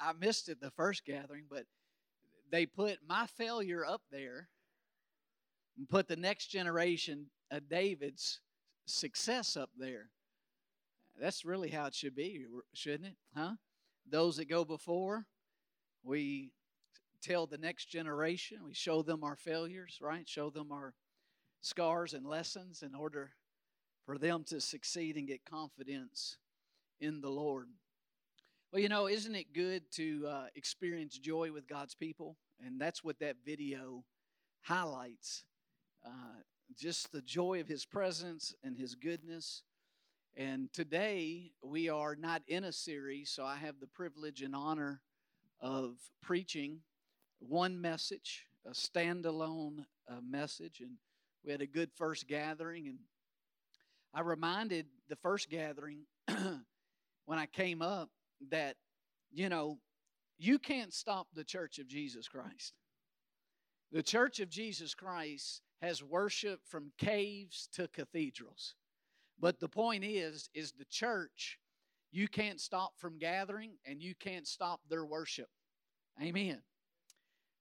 I, missed it the first gathering, but they put my failure up there and put the next generation of David's success up there. That's really how it should be, shouldn't it? Huh? Those that go before, we tell the next generation, we show them our failures, right? Show them our scars and lessons in order for them to succeed and get confidence in the Lord. Well, you know, isn't it good to uh, experience joy with God's people? And that's what that video highlights. Uh, just the joy of His presence and His goodness. And today we are not in a series, so I have the privilege and honor of preaching one message, a standalone uh, message. And we had a good first gathering. And I reminded the first gathering when I came up that, you know, you can't stop the church of Jesus Christ. The church of Jesus Christ has worship from caves to cathedrals. But the point is, is the church, you can't stop from gathering and you can't stop their worship. Amen.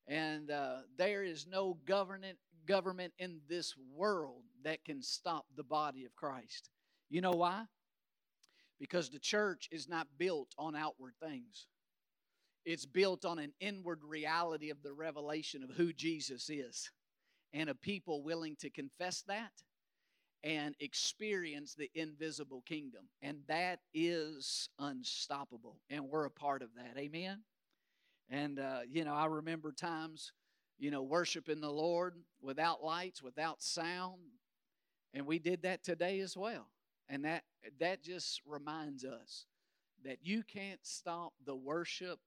And uh, there is no government government in this world that can stop the body of Christ. You know why? Because the church is not built on outward things. It's built on an inward reality of the revelation of who Jesus is and a people willing to confess that and experience the invisible kingdom. And that is unstoppable. And we're a part of that. Amen. And, uh, you know, I remember times, you know, worshiping the Lord without lights, without sound. And we did that today as well. And that that just reminds us that you can't stop the worship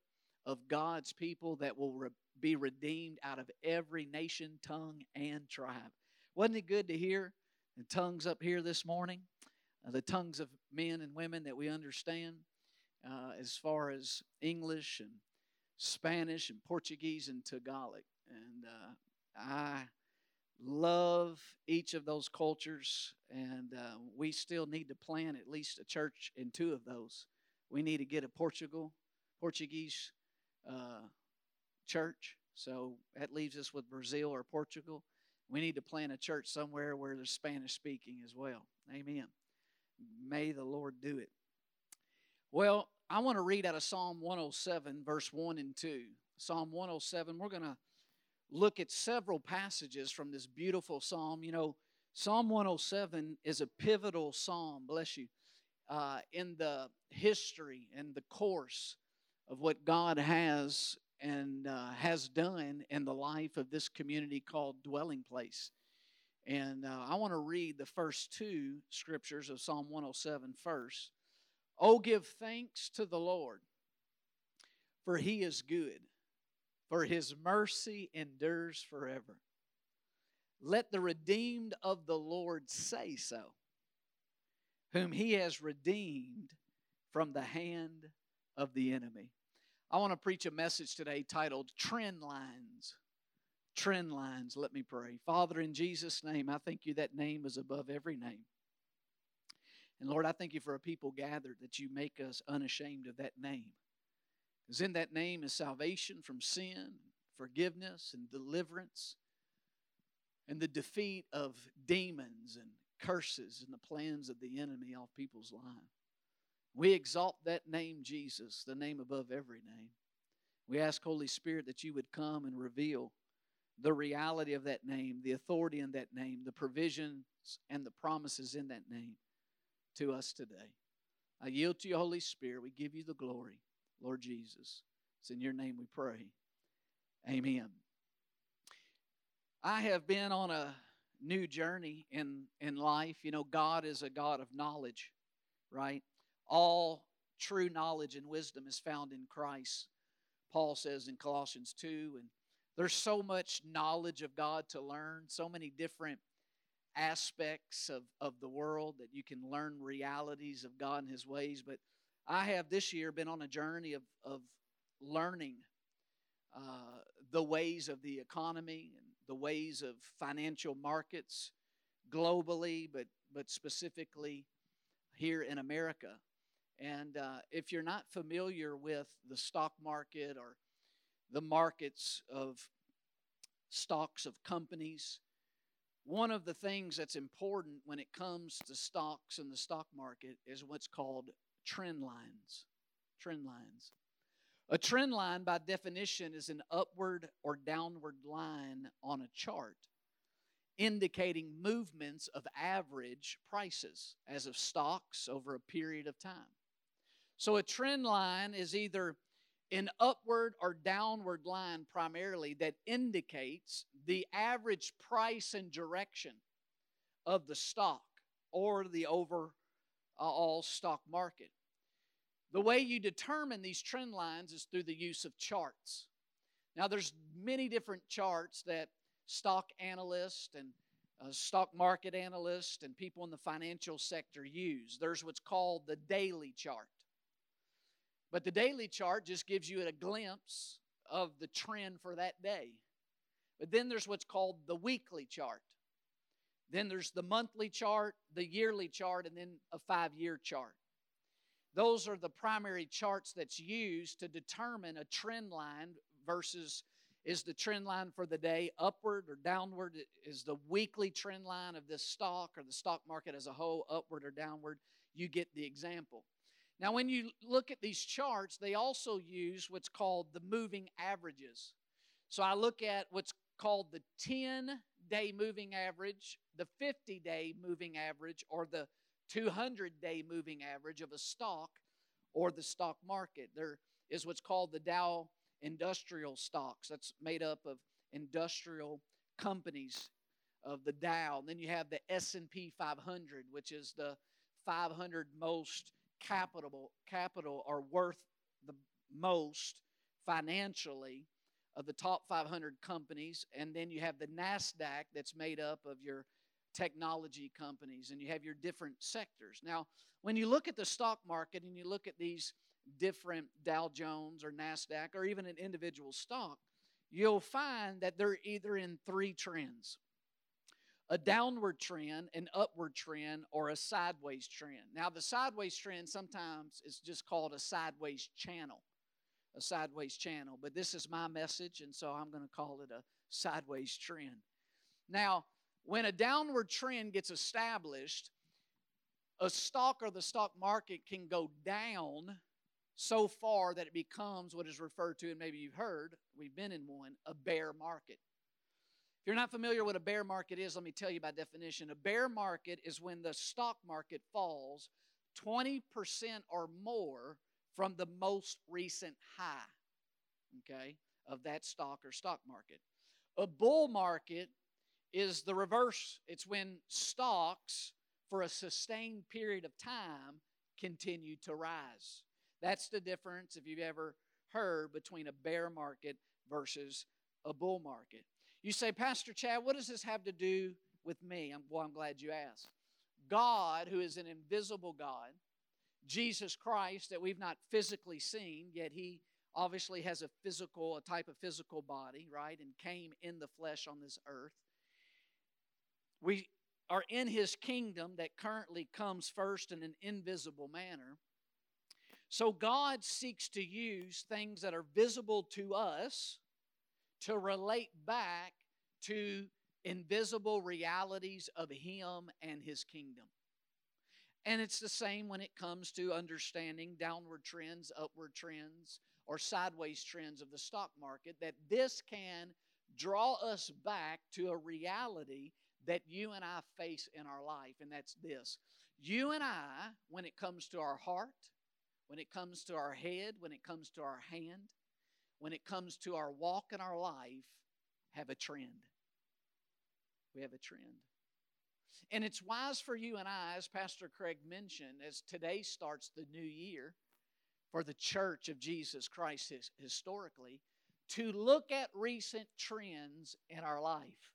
of God's people that will re- be redeemed out of every nation, tongue, and tribe. Wasn't it good to hear the tongues up here this morning? Uh, the tongues of men and women that we understand uh, as far as English and Spanish and Portuguese and Tagalog. And uh, I love each of those cultures, and uh, we still need to plan at least a church in two of those. We need to get a Portugal, Portuguese uh, church. So that leaves us with Brazil or Portugal. We need to plant a church somewhere where there's Spanish speaking as well. Amen. May the Lord do it. Well, I want to read out of Psalm 107, verse 1 and 2. Psalm 107, we're going to look at several passages from this beautiful psalm. You know, Psalm 107 is a pivotal psalm, bless you, uh, in the history and the course of what God has and uh, has done in the life of this community called Dwelling Place. And uh, I want to read the first two scriptures of Psalm 107 first. Oh, give thanks to the Lord, for he is good for his mercy endures forever. Let the redeemed of the Lord say so, whom he has redeemed from the hand of the enemy. I want to preach a message today titled Trend Lines. Trend Lines. Let me pray. Father, in Jesus' name, I thank you that name is above every name. And Lord, I thank you for a people gathered that you make us unashamed of that name. Because in that name is salvation from sin, forgiveness, and deliverance, and the defeat of demons and curses and the plans of the enemy off people's lives. We exalt that name, Jesus, the name above every name. We ask, Holy Spirit, that you would come and reveal the reality of that name, the authority in that name, the provisions and the promises in that name to us today. I yield to you, Holy Spirit. We give you the glory. Lord Jesus. It's in your name we pray. Amen. I have been on a new journey in, in life. You know, God is a God of knowledge, right? All true knowledge and wisdom is found in Christ. Paul says in Colossians 2. And there's so much knowledge of God to learn, so many different aspects of, of the world that you can learn realities of God and His ways. But I have this year been on a journey of, of learning uh, the ways of the economy and the ways of financial markets globally, but, but specifically here in America. And uh, if you're not familiar with the stock market or the markets of stocks of companies, one of the things that's important when it comes to stocks and the stock market is what's called trend lines. Trend lines. A trend line, by definition, is an upward or downward line on a chart indicating movements of average prices as of stocks over a period of time. So a trend line is either an upward or downward line primarily that indicates the average price and direction of the stock or the overall stock market. The way you determine these trend lines is through the use of charts. Now, there's many different charts that stock analysts and uh, stock market analysts and people in the financial sector use. There's what's called the daily chart. But the daily chart just gives you a glimpse of the trend for that day. But then there's what's called the weekly chart. Then there's the monthly chart, the yearly chart, and then a five year chart. Those are the primary charts that's used to determine a trend line versus is the trend line for the day upward or downward? Is the weekly trend line of this stock or the stock market as a whole upward or downward? You get the example. Now, when you look at these charts, they also use what's called the moving averages. So I look at what's called the 10 day moving average, the 50 day moving average, or the 200 day moving average of a stock or the stock market. There is what's called the Dow industrial stocks. That's made up of industrial companies of the Dow. And then you have the S&P 500, which is the 500 most capital capital are worth the most financially of the top 500 companies and then you have the Nasdaq that's made up of your technology companies and you have your different sectors. Now, when you look at the stock market and you look at these different Dow Jones or NASDAQ or even an individual stock, you'll find that they're either in three trends a downward trend, an upward trend, or a sideways trend. Now, the sideways trend sometimes is just called a sideways channel. A sideways channel, but this is my message, and so I'm going to call it a sideways trend. Now, when a downward trend gets established, a stock or the stock market can go down so far that it becomes what is referred to, and maybe you've heard, we've been in one, a bear market. If you're not familiar with a bear market is, let me tell you by definition. A bear market is when the stock market falls 20% or more from the most recent high, okay, of that stock or stock market. A bull market is the reverse. It's when stocks, for a sustained period of time, continue to rise. That's the difference, if you've ever heard, between a bear market versus a bull market. You say, Pastor Chad, what does this have to do with me? I'm, well, I'm glad you asked. God, who is an invisible God, Jesus Christ, that we've not physically seen, yet He obviously has a physical, a type of physical body, right, and came in the flesh on this earth. We are in His kingdom that currently comes first in an invisible manner. So God seeks to use things that are visible to us to relate back to invisible realities of Him and His kingdom. And it's the same when it comes to understanding downward trends, upward trends, or sideways trends of the stock market, that this can draw us back to a reality that you and I face in our life, and that's this. You and I, when it comes to our heart, when it comes to our head, when it comes to our hand, when it comes to our walk in our life, have a trend. We have a trend. And it's wise for you and I, as Pastor Craig mentioned, as today starts the new year, for the church of Jesus Christ his, historically to look at recent trends in our life.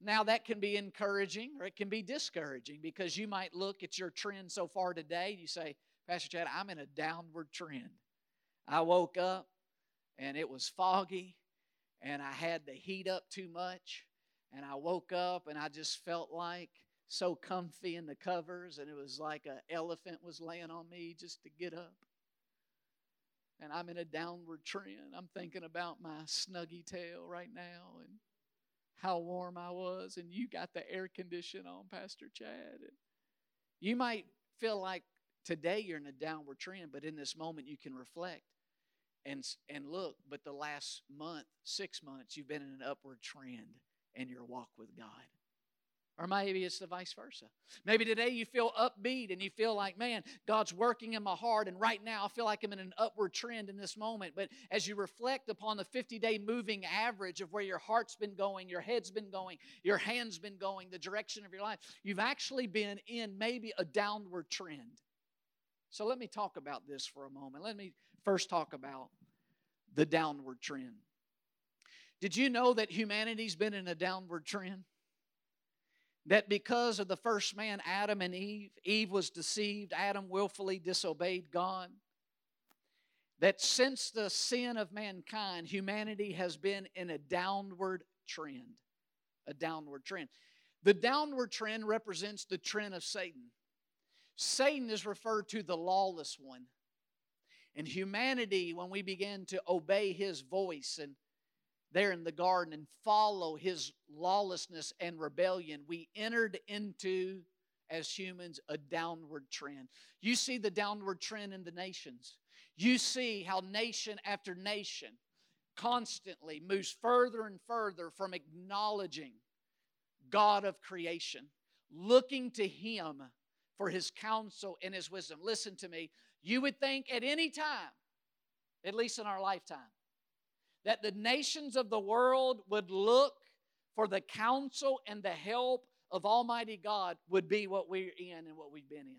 Now, that can be encouraging or it can be discouraging because you might look at your trend so far today and you say, Pastor Chad, I'm in a downward trend. I woke up and it was foggy and I had the heat up too much and I woke up and I just felt like so comfy in the covers, and it was like an elephant was laying on me just to get up. And I'm in a downward trend. I'm thinking about my snuggy tail right now and how warm I was, and you got the air condition on, Pastor Chad. And you might feel like today you're in a downward trend, but in this moment you can reflect and, and look. But the last month, six months, you've been in an upward trend in your walk with God. Or maybe it's the vice versa. Maybe today you feel upbeat and you feel like, man, God's working in my heart, and right now I feel like I'm in an upward trend in this moment. But as you reflect upon the 50 day moving average of where your heart's been going, your head's been going, your hand's been going, the direction of your life, you've actually been in maybe a downward trend. So let me talk about this for a moment. Let me first talk about the downward trend. Did you know that humanity's been in a downward trend? that because of the first man, Adam and Eve, Eve was deceived, Adam willfully disobeyed God. That since the sin of mankind, humanity has been in a downward trend. A downward trend. The downward trend represents the trend of Satan. Satan is referred to the lawless one. And humanity, when we begin to obey his voice and there in the garden and follow his lawlessness and rebellion, we entered into, as humans, a downward trend. You see the downward trend in the nations. You see how nation after nation constantly moves further and further from acknowledging God of creation, looking to Him for His counsel and His wisdom. Listen to me. You would think at any time, at least in our lifetime, that the nations of the world would look for the counsel and the help of Almighty God would be what we're in and what we've been in.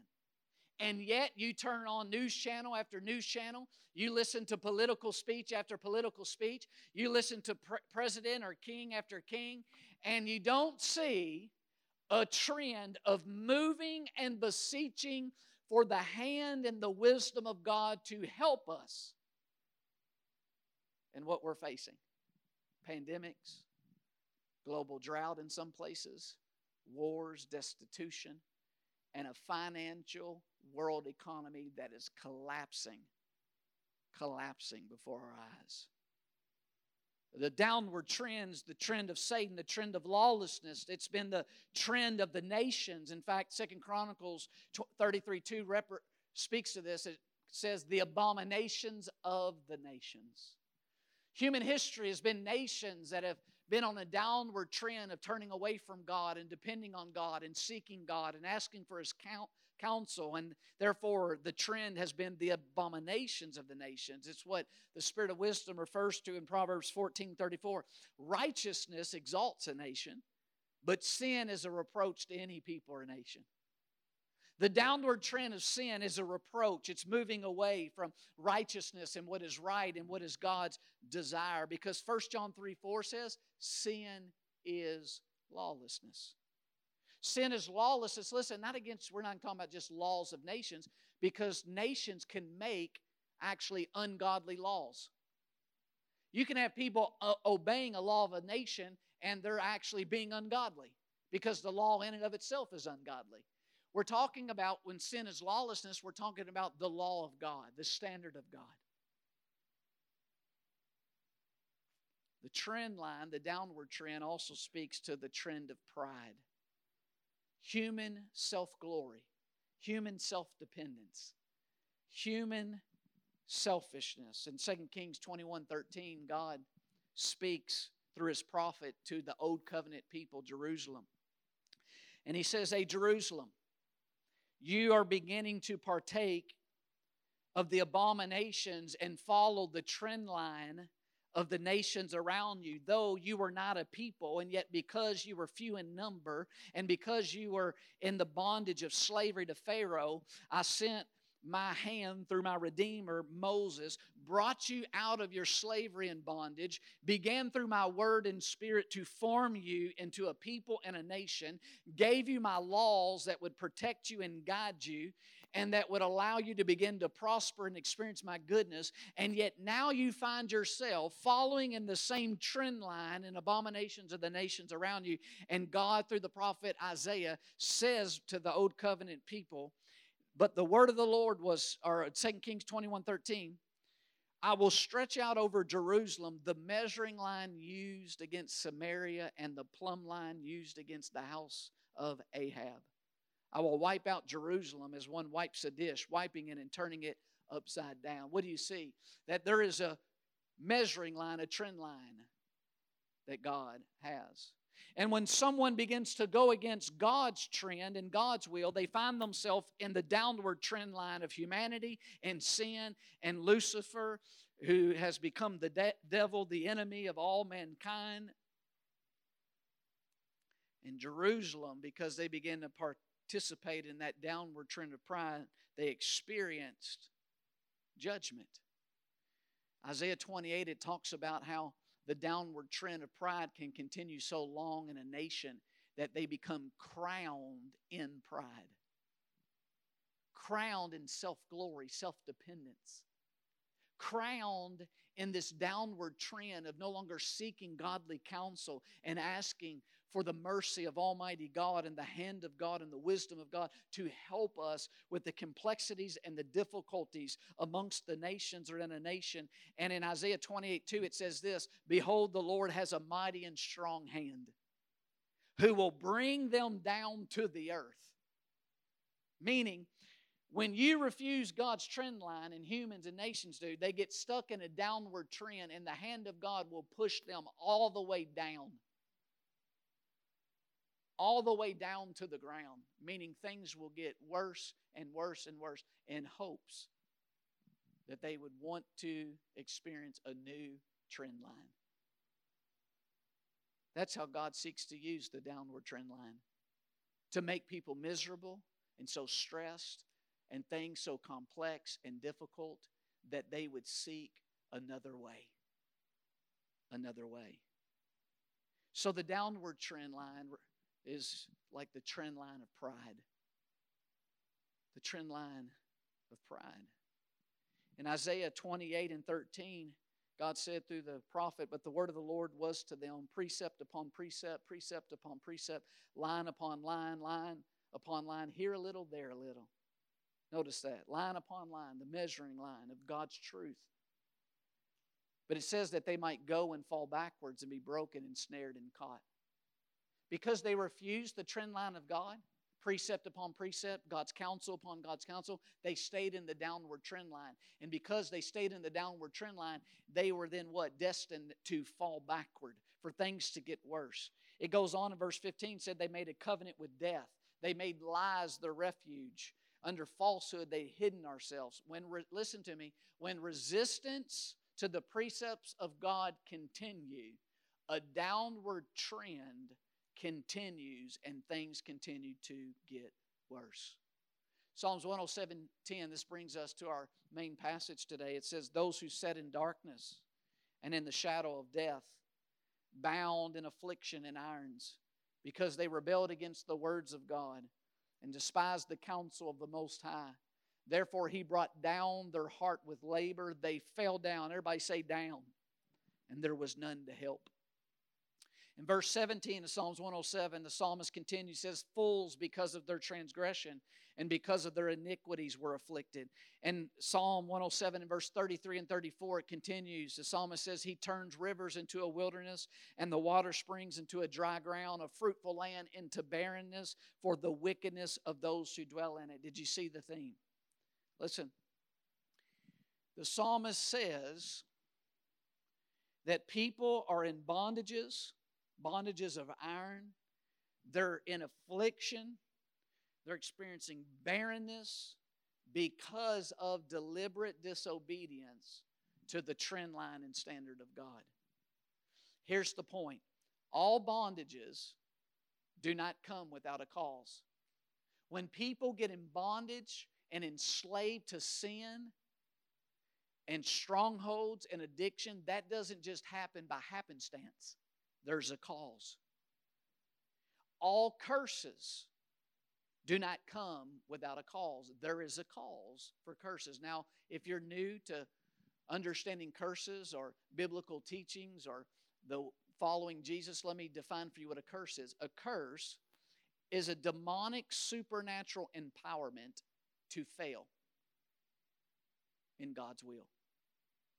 And yet, you turn on news channel after news channel. You listen to political speech after political speech. You listen to pre- president or king after king, and you don't see a trend of moving and beseeching for the hand and the wisdom of God to help us and what we're facing pandemics, global drought in some places, wars, destitution, and a financial world economy that is collapsing, collapsing before our eyes. The downward trends, the trend of Satan, the trend of lawlessness, it's been the trend of the nations. In fact, Second Chronicles 33 2 speaks to this. It says, the abominations of the nations. Human history has been nations that have been on a downward trend of turning away from God and depending on God and seeking God and asking for His counsel. And therefore, the trend has been the abominations of the nations. It's what the Spirit of wisdom refers to in Proverbs 14 34. Righteousness exalts a nation, but sin is a reproach to any people or nation. The downward trend of sin is a reproach. It's moving away from righteousness and what is right and what is God's desire. Because 1 John 3 4 says, sin is lawlessness. Sin is lawlessness. Listen, not against, we're not talking about just laws of nations, because nations can make actually ungodly laws. You can have people uh, obeying a law of a nation and they're actually being ungodly because the law in and of itself is ungodly. We're talking about when sin is lawlessness, we're talking about the law of God, the standard of God. The trend line, the downward trend, also speaks to the trend of pride. Human self glory, human self dependence, human selfishness. In 2 Kings 21 13, God speaks through his prophet to the old covenant people, Jerusalem. And he says, Hey, Jerusalem, you are beginning to partake of the abominations and follow the trend line of the nations around you, though you were not a people, and yet because you were few in number and because you were in the bondage of slavery to Pharaoh, I sent my hand through my Redeemer, Moses, brought you out of your slavery and bondage, began through my word and spirit to form you into a people and a nation, gave you my laws that would protect you and guide you, and that would allow you to begin to prosper and experience my goodness. And yet now you find yourself following in the same trend line and abominations of the nations around you. And God, through the prophet Isaiah, says to the old covenant people, but the word of the Lord was, or 2 Kings 21 13, I will stretch out over Jerusalem the measuring line used against Samaria and the plumb line used against the house of Ahab. I will wipe out Jerusalem as one wipes a dish, wiping it and turning it upside down. What do you see? That there is a measuring line, a trend line that God has. And when someone begins to go against God's trend and God's will, they find themselves in the downward trend line of humanity and sin and Lucifer, who has become the de- devil, the enemy of all mankind. In Jerusalem, because they began to participate in that downward trend of pride, they experienced judgment. Isaiah 28, it talks about how the downward trend of pride can continue so long in a nation that they become crowned in pride, crowned in self glory, self dependence, crowned in this downward trend of no longer seeking godly counsel and asking for the mercy of Almighty God and the hand of God and the wisdom of God to help us with the complexities and the difficulties amongst the nations or in a nation. And in Isaiah 28 2, it says this Behold, the Lord has a mighty and strong hand who will bring them down to the earth. Meaning, when you refuse God's trend line, and humans and nations do, they get stuck in a downward trend, and the hand of God will push them all the way down all the way down to the ground, meaning things will get worse and worse and worse in hopes that they would want to experience a new trend line. That's how God seeks to use the downward trend line to make people miserable and so stressed and things so complex and difficult that they would seek another way. Another way. So the downward trend line is like the trend line of pride. The trend line of pride. In Isaiah 28 and 13, God said through the prophet, But the word of the Lord was to them precept upon precept, precept upon precept, line upon line, line upon line, here a little, there a little. Notice that line upon line, the measuring line of God's truth. But it says that they might go and fall backwards and be broken and snared and caught. Because they refused the trend line of God, precept upon precept, God's counsel upon God's counsel, they stayed in the downward trend line. And because they stayed in the downward trend line, they were then what? Destined to fall backward, for things to get worse. It goes on in verse 15 said they made a covenant with death. They made lies their refuge. Under falsehood, they hidden ourselves. When re- listen to me, when resistance to the precepts of God continue, a downward trend continues and things continue to get worse. Psalms 107:10 this brings us to our main passage today. It says those who sat in darkness and in the shadow of death bound in affliction and irons because they rebelled against the words of God and despised the counsel of the most high. Therefore he brought down their heart with labor. They fell down. Everybody say down. And there was none to help. In verse 17 of Psalms 107, the psalmist continues, says, Fools because of their transgression and because of their iniquities were afflicted. And Psalm 107 and verse 33 and 34, it continues. The psalmist says, He turns rivers into a wilderness and the water springs into a dry ground, a fruitful land into barrenness for the wickedness of those who dwell in it. Did you see the theme? Listen, the psalmist says that people are in bondages bondages of iron. They're in affliction. They're experiencing barrenness because of deliberate disobedience to the trend line and standard of God. Here's the point all bondages do not come without a cause. When people get in bondage and enslaved to sin and strongholds and addiction, that doesn't just happen by happenstance. There's a cause. All curses do not come without a cause. There is a cause for curses. Now, if you're new to understanding curses or biblical teachings or the following Jesus, let me define for you what a curse is. A curse is a demonic supernatural empowerment to fail in God's will.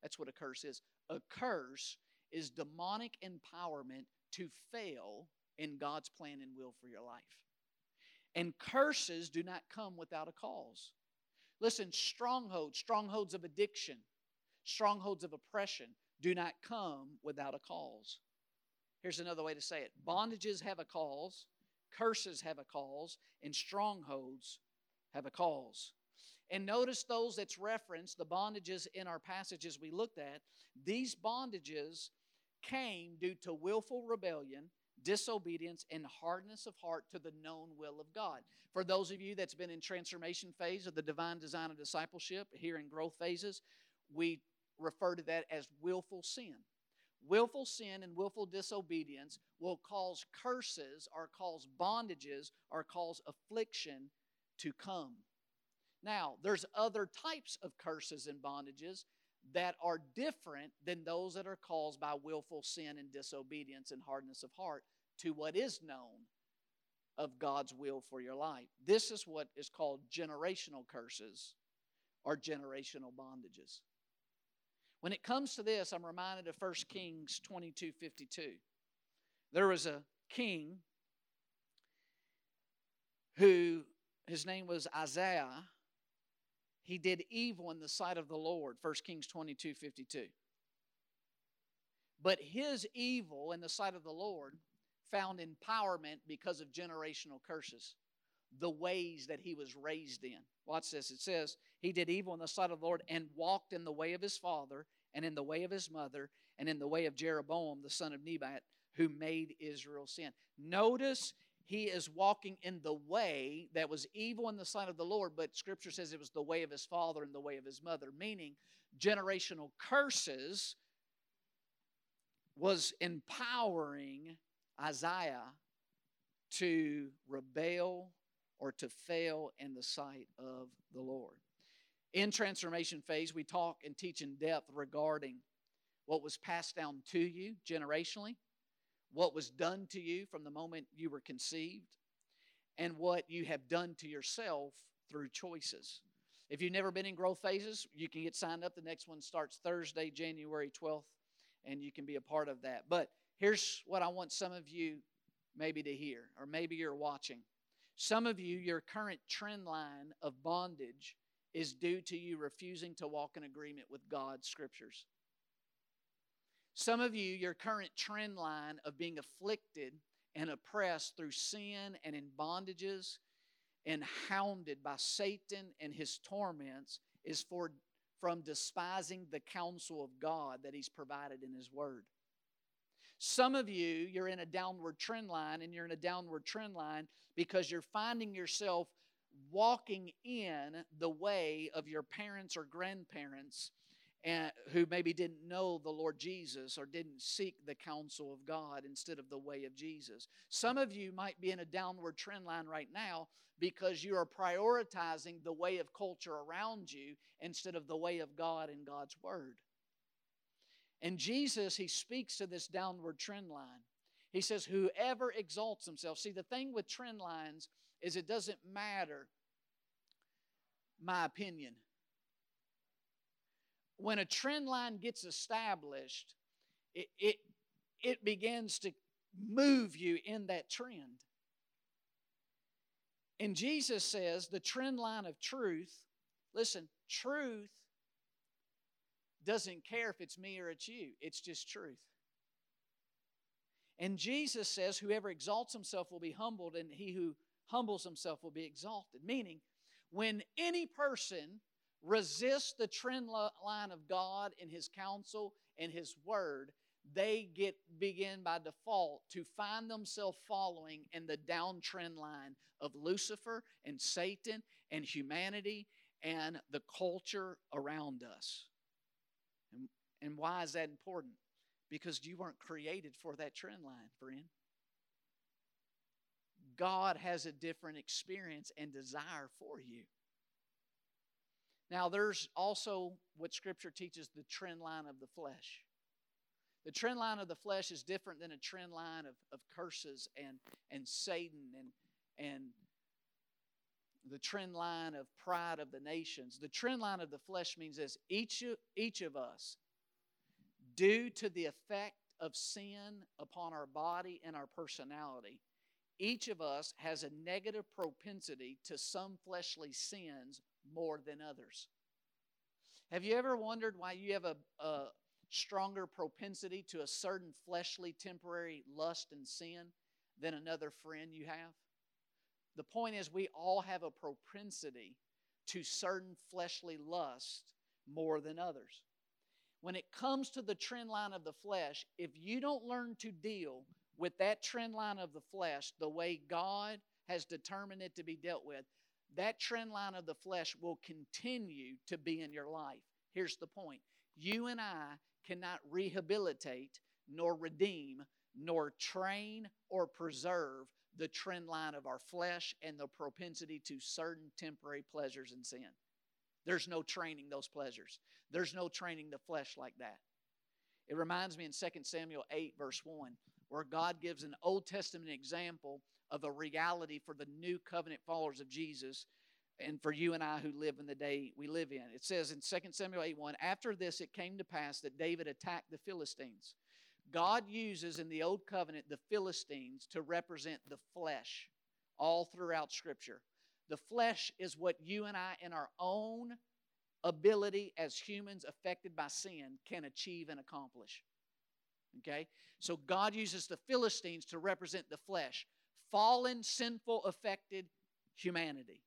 That's what a curse is. A curse is demonic empowerment to fail in God's plan and will for your life. And curses do not come without a cause. Listen, strongholds, strongholds of addiction, strongholds of oppression do not come without a cause. Here's another way to say it bondages have a cause, curses have a cause, and strongholds have a cause. And notice those that's referenced, the bondages in our passages we looked at, these bondages came due to willful rebellion, disobedience, and hardness of heart to the known will of God. For those of you that's been in transformation phase of the divine design of discipleship, here in growth phases, we refer to that as willful sin. Willful sin and willful disobedience will cause curses or cause bondages or cause affliction to come. Now, there's other types of curses and bondages that are different than those that are caused by willful sin and disobedience and hardness of heart to what is known of God's will for your life. This is what is called generational curses or generational bondages. When it comes to this, I'm reminded of 1 Kings 22 52. There was a king who, his name was Ahaziah he did evil in the sight of the Lord, 1 Kings 22 52. But his evil in the sight of the Lord found empowerment because of generational curses, the ways that he was raised in. Watch this. It says, He did evil in the sight of the Lord and walked in the way of his father, and in the way of his mother, and in the way of Jeroboam, the son of Nebat, who made Israel sin. Notice he is walking in the way that was evil in the sight of the Lord, but scripture says it was the way of his father and the way of his mother, meaning generational curses was empowering Ahaziah to rebel or to fail in the sight of the Lord. In transformation phase, we talk and teach in depth regarding what was passed down to you generationally, what was done to you from the moment you were conceived, and what you have done to yourself through choices. If you've never been in growth phases, you can get signed up. The next one starts Thursday, January 12th, and you can be a part of that. But here's what I want some of you maybe to hear, or maybe you're watching. Some of you, your current trend line of bondage is due to you refusing to walk in agreement with God's scriptures. Some of you, your current trend line of being afflicted and oppressed through sin and in bondages and hounded by Satan and his torments is for from despising the counsel of God that he's provided in his word. Some of you, you're in a downward trend line, and you're in a downward trend line because you're finding yourself walking in the way of your parents or grandparents and who maybe didn't know the Lord Jesus or didn't seek the counsel of God instead of the way of Jesus. Some of you might be in a downward trend line right now because you are prioritizing the way of culture around you instead of the way of God and God's word. And Jesus, he speaks to this downward trend line. He says, Whoever exalts himself. See, the thing with trend lines is it doesn't matter my opinion when a trend line gets established, it, it, it begins to move you in that trend. And Jesus says the trend line of truth, listen, truth doesn't care if it's me or it's you, it's just truth. And Jesus says, Whoever exalts himself will be humbled, and he who humbles himself will be exalted. Meaning, when any person resist the trend line of God and His counsel and His word, they get begin by default to find themselves following in the downtrend line of Lucifer and Satan and humanity and the culture around us. And, and why is that important? Because you weren't created for that trend line, friend. God has a different experience and desire for you. Now, there's also what Scripture teaches the trend line of the flesh. The trend line of the flesh is different than a trend line of, of curses and, and Satan and, and the trend line of pride of the nations. The trend line of the flesh means this each, each of us, due to the effect of sin upon our body and our personality, each of us has a negative propensity to some fleshly sins more than others. Have you ever wondered why you have a, a stronger propensity to a certain fleshly temporary lust and sin than another friend you have? The point is, we all have a propensity to certain fleshly lust more than others. When it comes to the trend line of the flesh, if you don't learn to deal with that trend line of the flesh the way God has determined it to be dealt with, that trend line of the flesh will continue to be in your life. Here's the point you and I cannot rehabilitate, nor redeem, nor train or preserve the trend line of our flesh and the propensity to certain temporary pleasures and sin. There's no training those pleasures, there's no training the flesh like that. It reminds me in 2 Samuel 8, verse 1, where God gives an Old Testament example of a reality for the new covenant followers of Jesus and for you and I who live in the day we live in. It says in 2 Samuel 8 1, after this it came to pass that David attacked the Philistines. God uses in the Old Covenant the Philistines to represent the flesh all throughout Scripture. The flesh is what you and I, in our own ability as humans affected by sin, can achieve and accomplish. Okay? So God uses the Philistines to represent the flesh, fallen, sinful, affected humanity.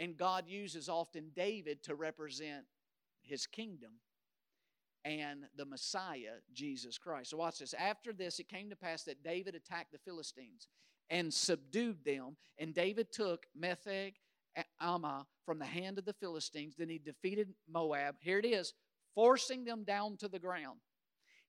And God uses often David to represent his kingdom and the Messiah, Jesus Christ. So, watch this. After this, it came to pass that David attacked the Philistines and subdued them. And David took Metheg Ammah from the hand of the Philistines. Then he defeated Moab. Here it is, forcing them down to the ground.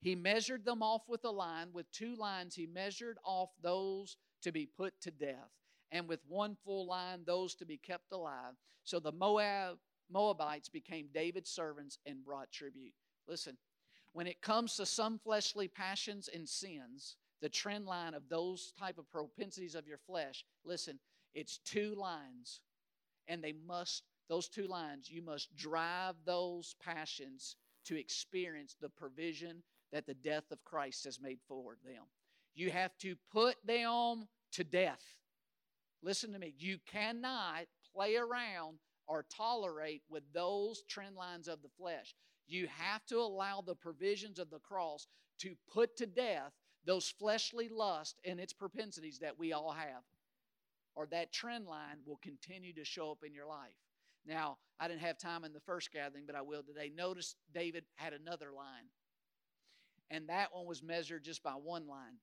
He measured them off with a line. With two lines, he measured off those to be put to death and with one full line those to be kept alive. So the Moab Moabites became David's servants and brought tribute. Listen, when it comes to some fleshly passions and sins, the trend line of those type of propensities of your flesh, listen, it's two lines. And they must, those two lines, you must drive those passions to experience the provision that the death of Christ has made for them. You have to put them to death. Listen to me. You cannot play around or tolerate with those trend lines of the flesh. You have to allow the provisions of the cross to put to death those fleshly lusts and its propensities that we all have. Or that trend line will continue to show up in your life. Now, I didn't have time in the first gathering, but I will today. Notice David had another line, and that one was measured just by one line.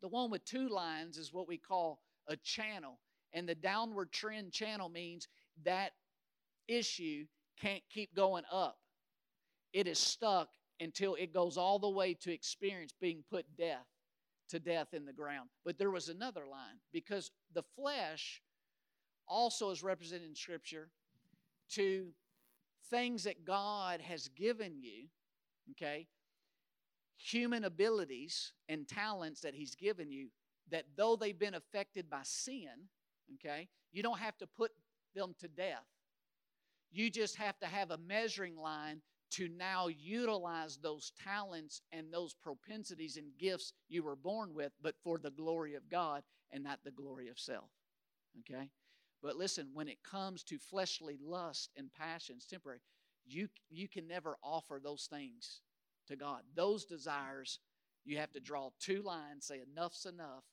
The one with two lines is what we call a channel. And the downward trend channel means that issue can't keep going up. It is stuck until it goes all the way to experience being put death to death in the ground. But there was another line because the flesh also is represented in Scripture to things that God has given you, okay? Human abilities and talents that He's given you that though they've been affected by sin, okay, you don't have to put them to death. You just have to have a measuring line to now utilize those talents and those propensities and gifts you were born with, but for the glory of God and not the glory of self. Okay? But listen, when it comes to fleshly lust and passions, temporary, you, you can never offer those things to God. Those desires, you have to draw two lines, say enough's enough,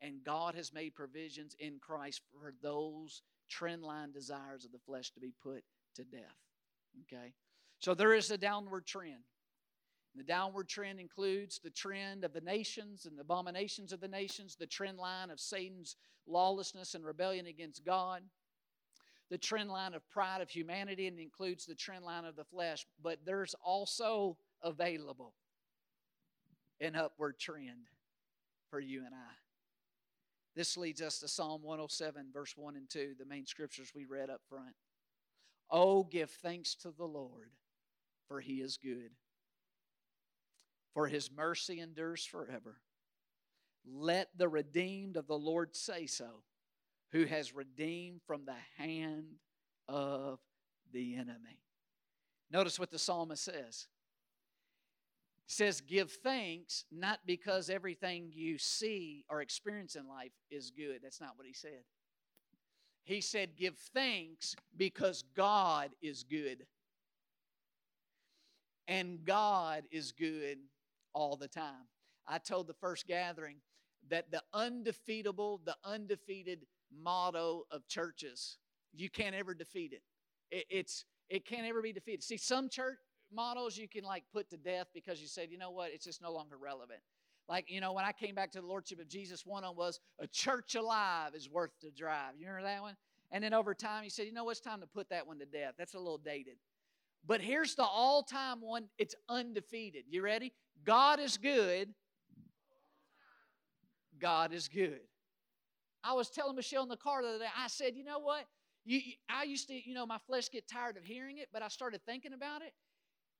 and God has made provisions in Christ for those trend line desires of the flesh to be put to death. Okay? So there is a downward trend. The downward trend includes the trend of the nations and the abominations of the nations, the trend line of Satan's lawlessness and rebellion against God, the trend line of pride of humanity and includes the trend line of the flesh, but there's also available an upward trend for you and I. This leads us to Psalm 107, verse 1 and 2, the main scriptures we read up front. Oh, give thanks to the Lord, for he is good, for his mercy endures forever. Let the redeemed of the Lord say so, who has redeemed from the hand of the enemy. Notice what the psalmist says says give thanks not because everything you see or experience in life is good. That's not what he said. He said give thanks because god is good. And god is good all the time. I told the first gathering that the undefeatable the undefeated motto of churches you can't ever defeat it, it it's it can't ever be defeated. See some church models you can like put to death because you said, you know what, it's just no longer relevant. Like, you know, when I came back to the Lordship of Jesus, one of them was a church alive is worth the drive. You remember that one? And then over time, he said, you know it's time to put that one to death. That's a little dated. But here's the all time one it's undefeated. You ready? God is good. God is good. I was telling Michelle in the car the other day, I said, you know what? You, I used to, you know, my flesh get tired of hearing it, but I started thinking about it.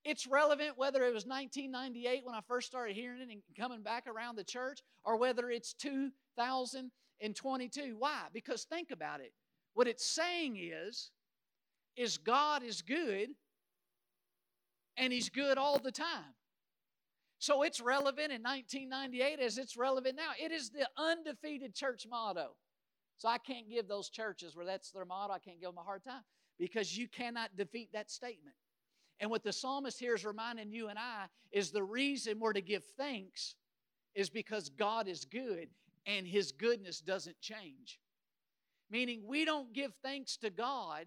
It's relevant whether it was 1998 when I first started hearing it and coming back around the church, or whether it's 2022. Why? Because think about it. What it's saying is, is God is good, and He's good all the time. So it's relevant in 1998 as it's relevant now. It is the undefeated church motto. So I can't give those churches where that's their motto, I can't give them a hard time because you cannot defeat that statement. And what the psalmist here is reminding you and I is the reason we're to give thanks is because God is good and his goodness doesn't change. Meaning, we don't give thanks to God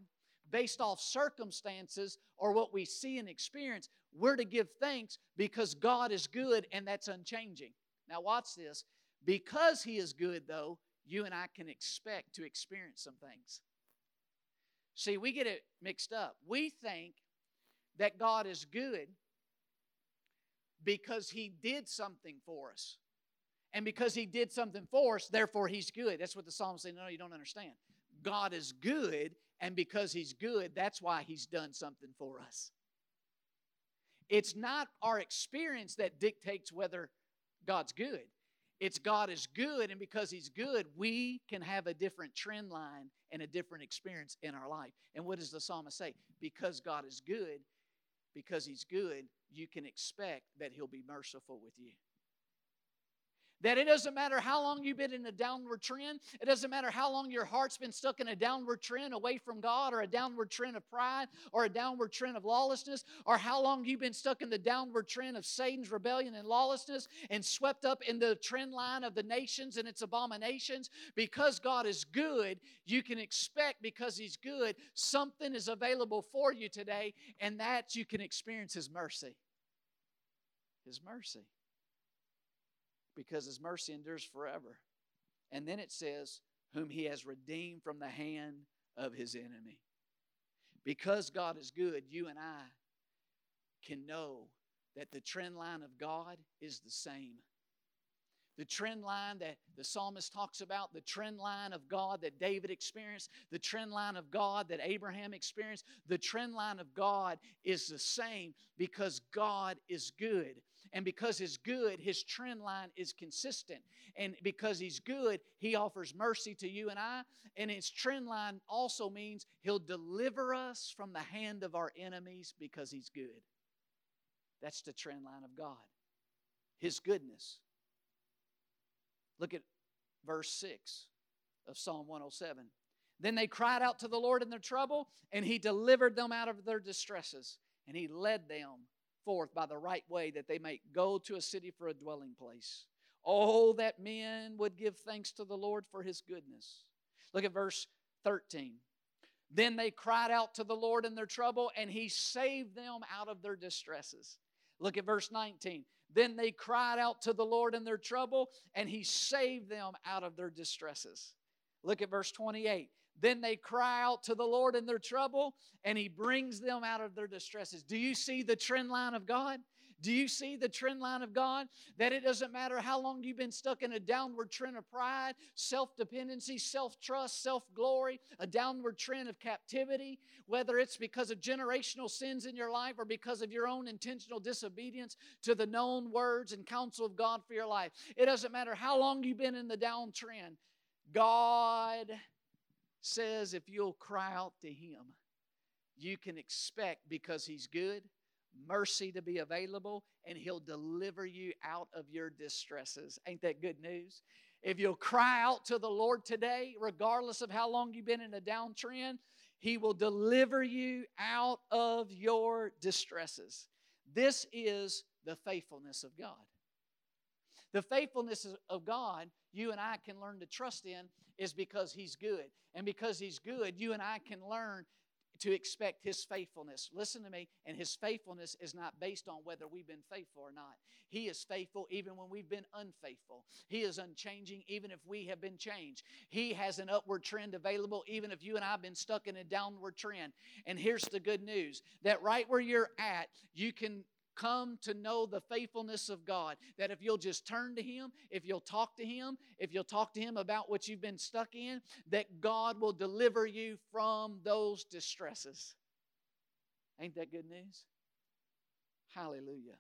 based off circumstances or what we see and experience. We're to give thanks because God is good and that's unchanging. Now, watch this. Because He is good, though, you and I can expect to experience some things. See, we get it mixed up. We think that God is good because He did something for us. And because He did something for us, therefore He's good. That's what the psalmist says. No, you don't understand. God is good, and because He's good, that's why He's done something for us. It's not our experience that dictates whether God's good. It's God is good, and because He's good, we can have a different trend line and a different experience in our life. And what does the psalmist say? Because God is good, because He's good, you can expect that He'll be merciful with you. That it doesn't matter how long you've been in a downward trend, it doesn't matter how long your heart's been stuck in a downward trend away from God, or a downward trend of pride, or a downward trend of lawlessness, or how long you've been stuck in the downward trend of Satan's rebellion and lawlessness and swept up in the trend line of the nations and its abominations. Because God is good, you can expect, because He's good, something is available for you today, and that you can experience His mercy. His mercy because his mercy endures forever. And then it says, whom he has redeemed from the hand of his enemy. Because God is good, you and I can know that the trend line of God is the same. The trend line that the psalmist talks about, the trend line of God that David experienced, the trend line of God that Abraham experienced, the trend line of God is the same because God is good. And because He's good, His trend line is consistent. And because He's good, He offers mercy to you and I. And His trend line also means He'll deliver us from the hand of our enemies because He's good. That's the trend line of God. His goodness. Look at verse 6 of Psalm 107. Then they cried out to the Lord in their trouble, and He delivered them out of their distresses, and He led them forth by the right way that they might go to a city for a dwelling place. Oh, that men would give thanks to the Lord for his goodness. Look at verse 13. Then they cried out to the Lord in their trouble, and he saved them out of their distresses. Look at verse 19. Then they cried out to the Lord in their trouble, and he saved them out of their distresses. Look at verse 28. Then they cry out to the Lord in their trouble, and He brings them out of their distresses. Do you see the trend line of God? Do you see the trend line of God? That it doesn't matter how long you've been stuck in a downward trend of pride, self dependency, self trust, self glory, a downward trend of captivity, whether it's because of generational sins in your life or because of your own intentional disobedience to the known words and counsel of God for your life. It doesn't matter how long you've been in the downtrend. God says if you'll cry out to Him, you can expect because He's good mercy to be available, and He'll deliver you out of your distresses. Ain't that good news? If you'll cry out to the Lord today, regardless of how long you've been in a downtrend, He will deliver you out of your distresses. This is the faithfulness of God. The faithfulness of God you and I can learn to trust in is because He's good. And because He's good, you and I can learn to expect His faithfulness. Listen to me, and His faithfulness is not based on whether we've been faithful or not. He is faithful even when we've been unfaithful. He is unchanging even if we have been changed. He has an upward trend available even if you and I have been stuck in a downward trend. And here's the good news that right where you're at, you can come to know the faithfulness of God. That if you'll just turn to Him, if you'll talk to Him, if you'll talk to Him about what you've been stuck in, that God will deliver you from those distresses. Ain't that good news? Hallelujah.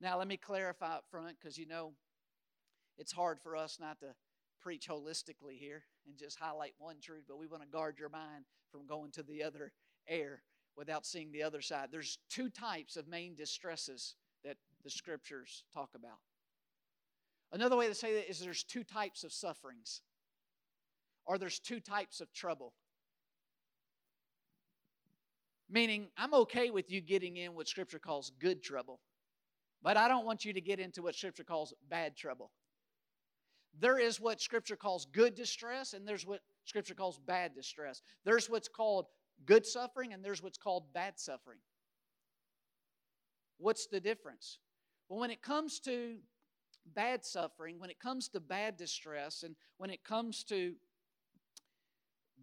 Now, let me clarify up front because you know it's hard for us not to preach holistically here and just highlight one truth, but we want to guard your mind from going to the other air without seeing the other side. There's two types of main distresses that the scriptures talk about. Another way to say that is there's two types of sufferings, or there's two types of trouble. Meaning, I'm okay with you getting in what Scripture calls good trouble, but I don't want you to get into what Scripture calls bad trouble. There is what Scripture calls good distress, and there's what Scripture calls bad distress. There's what's called good suffering and there's what's called bad suffering. What's the difference? Well, when it comes to bad suffering, when it comes to bad distress, and when it comes to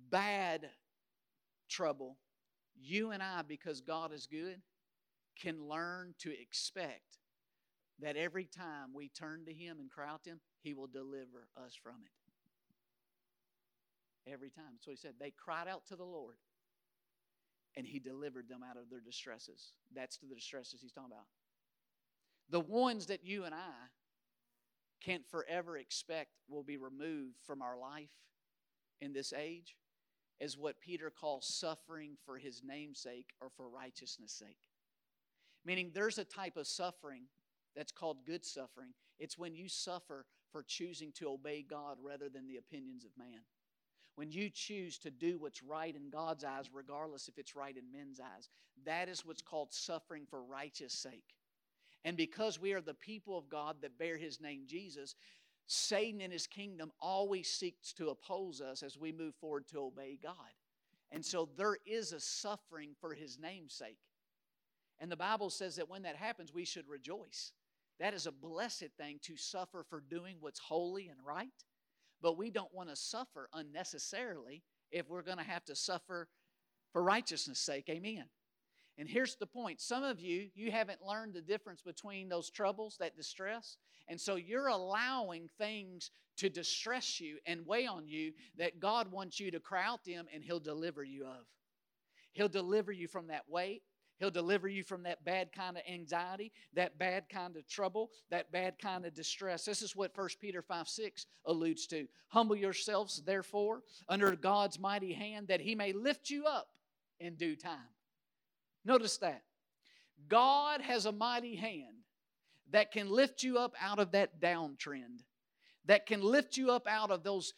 bad trouble, you and I, because God is good, can learn to expect that every time we turn to Him and cry out to Him, He will deliver us from it. Every time. That's what He said. They cried out to the Lord, and he delivered them out of their distresses. That's the distresses he's talking about. The ones that you and I can't forever expect will be removed from our life in this age is what Peter calls suffering for his namesake or for righteousness' sake. Meaning there's a type of suffering that's called good suffering. It's when you suffer for choosing to obey God rather than the opinions of man when you choose to do what's right in God's eyes, regardless if it's right in men's eyes, that is what's called suffering for righteous sake. And because we are the people of God that bear his name, Jesus, Satan in his kingdom always seeks to oppose us as we move forward to obey God. And so there is a suffering for his name's sake. And the Bible says that when that happens, we should rejoice. That is a blessed thing to suffer for doing what's holy and right but we don't want to suffer unnecessarily if we're going to have to suffer for righteousness' sake. Amen. And here's the point some of you, you haven't learned the difference between those troubles, that distress. And so you're allowing things to distress you and weigh on you that God wants you to cry out to Him and He'll deliver you of. He'll deliver you from that weight. He'll deliver you from that bad kind of anxiety, that bad kind of trouble, that bad kind of distress. This is what 1 Peter 5 6 alludes to. Humble yourselves, therefore, under God's mighty hand, that he may lift you up in due time. Notice that. God has a mighty hand that can lift you up out of that downtrend, that can lift you up out of those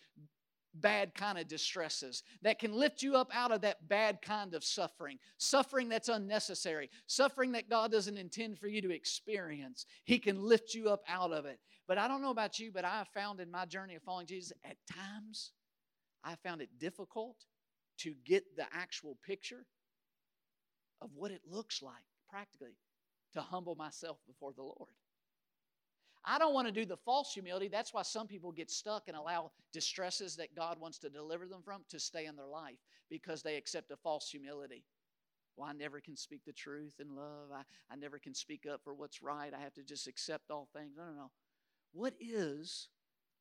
bad kind of distresses that can lift you up out of that bad kind of suffering, suffering that's unnecessary, suffering that God doesn't intend for you to experience. He can lift you up out of it. But I don't know about you, but I have found in my journey of following Jesus, at times, I found it difficult to get the actual picture of what it looks like practically to humble myself before the Lord. I don't want to do the false humility. That's why some people get stuck and allow distresses that God wants to deliver them from to stay in their life because they accept a false humility. Well, I never can speak the truth in love. I, I never can speak up for what's right. I have to just accept all things. No, no, no. What is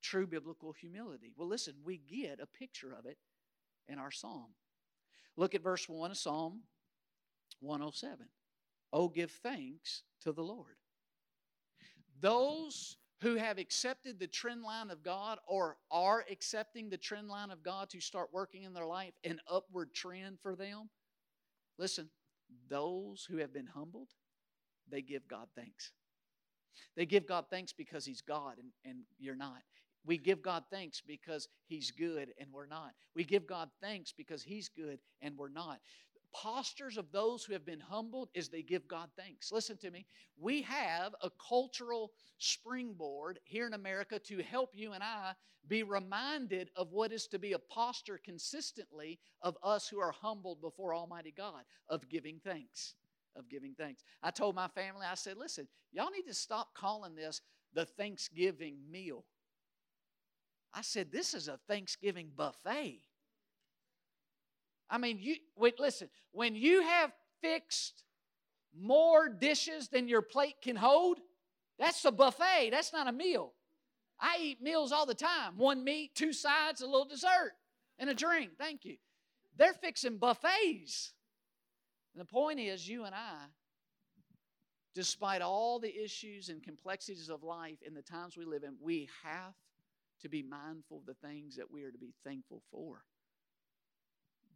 true biblical humility? Well, listen, we get a picture of it in our psalm. Look at verse 1 of Psalm 107. Oh, give thanks to the Lord. Those who have accepted the trend line of God or are accepting the trend line of God to start working in their life, an upward trend for them, listen, those who have been humbled, they give God thanks. They give God thanks because He's God and, and you're not. We give God thanks because He's good and we're not. We give God thanks because He's good and we're not. Postures of those who have been humbled is they give God thanks. Listen to me. We have a cultural springboard here in America to help you and I be reminded of what is to be a posture consistently of us who are humbled before Almighty God, of giving thanks. Of giving thanks. I told my family, I said, listen, y'all need to stop calling this the Thanksgiving meal. I said, this is a Thanksgiving buffet. I mean, you wait, listen, when you have fixed more dishes than your plate can hold, that's a buffet. That's not a meal. I eat meals all the time. One meat, two sides, a little dessert, and a drink. Thank you. They're fixing buffets. And the point is, you and I, despite all the issues and complexities of life in the times we live in, we have to be mindful of the things that we are to be thankful for,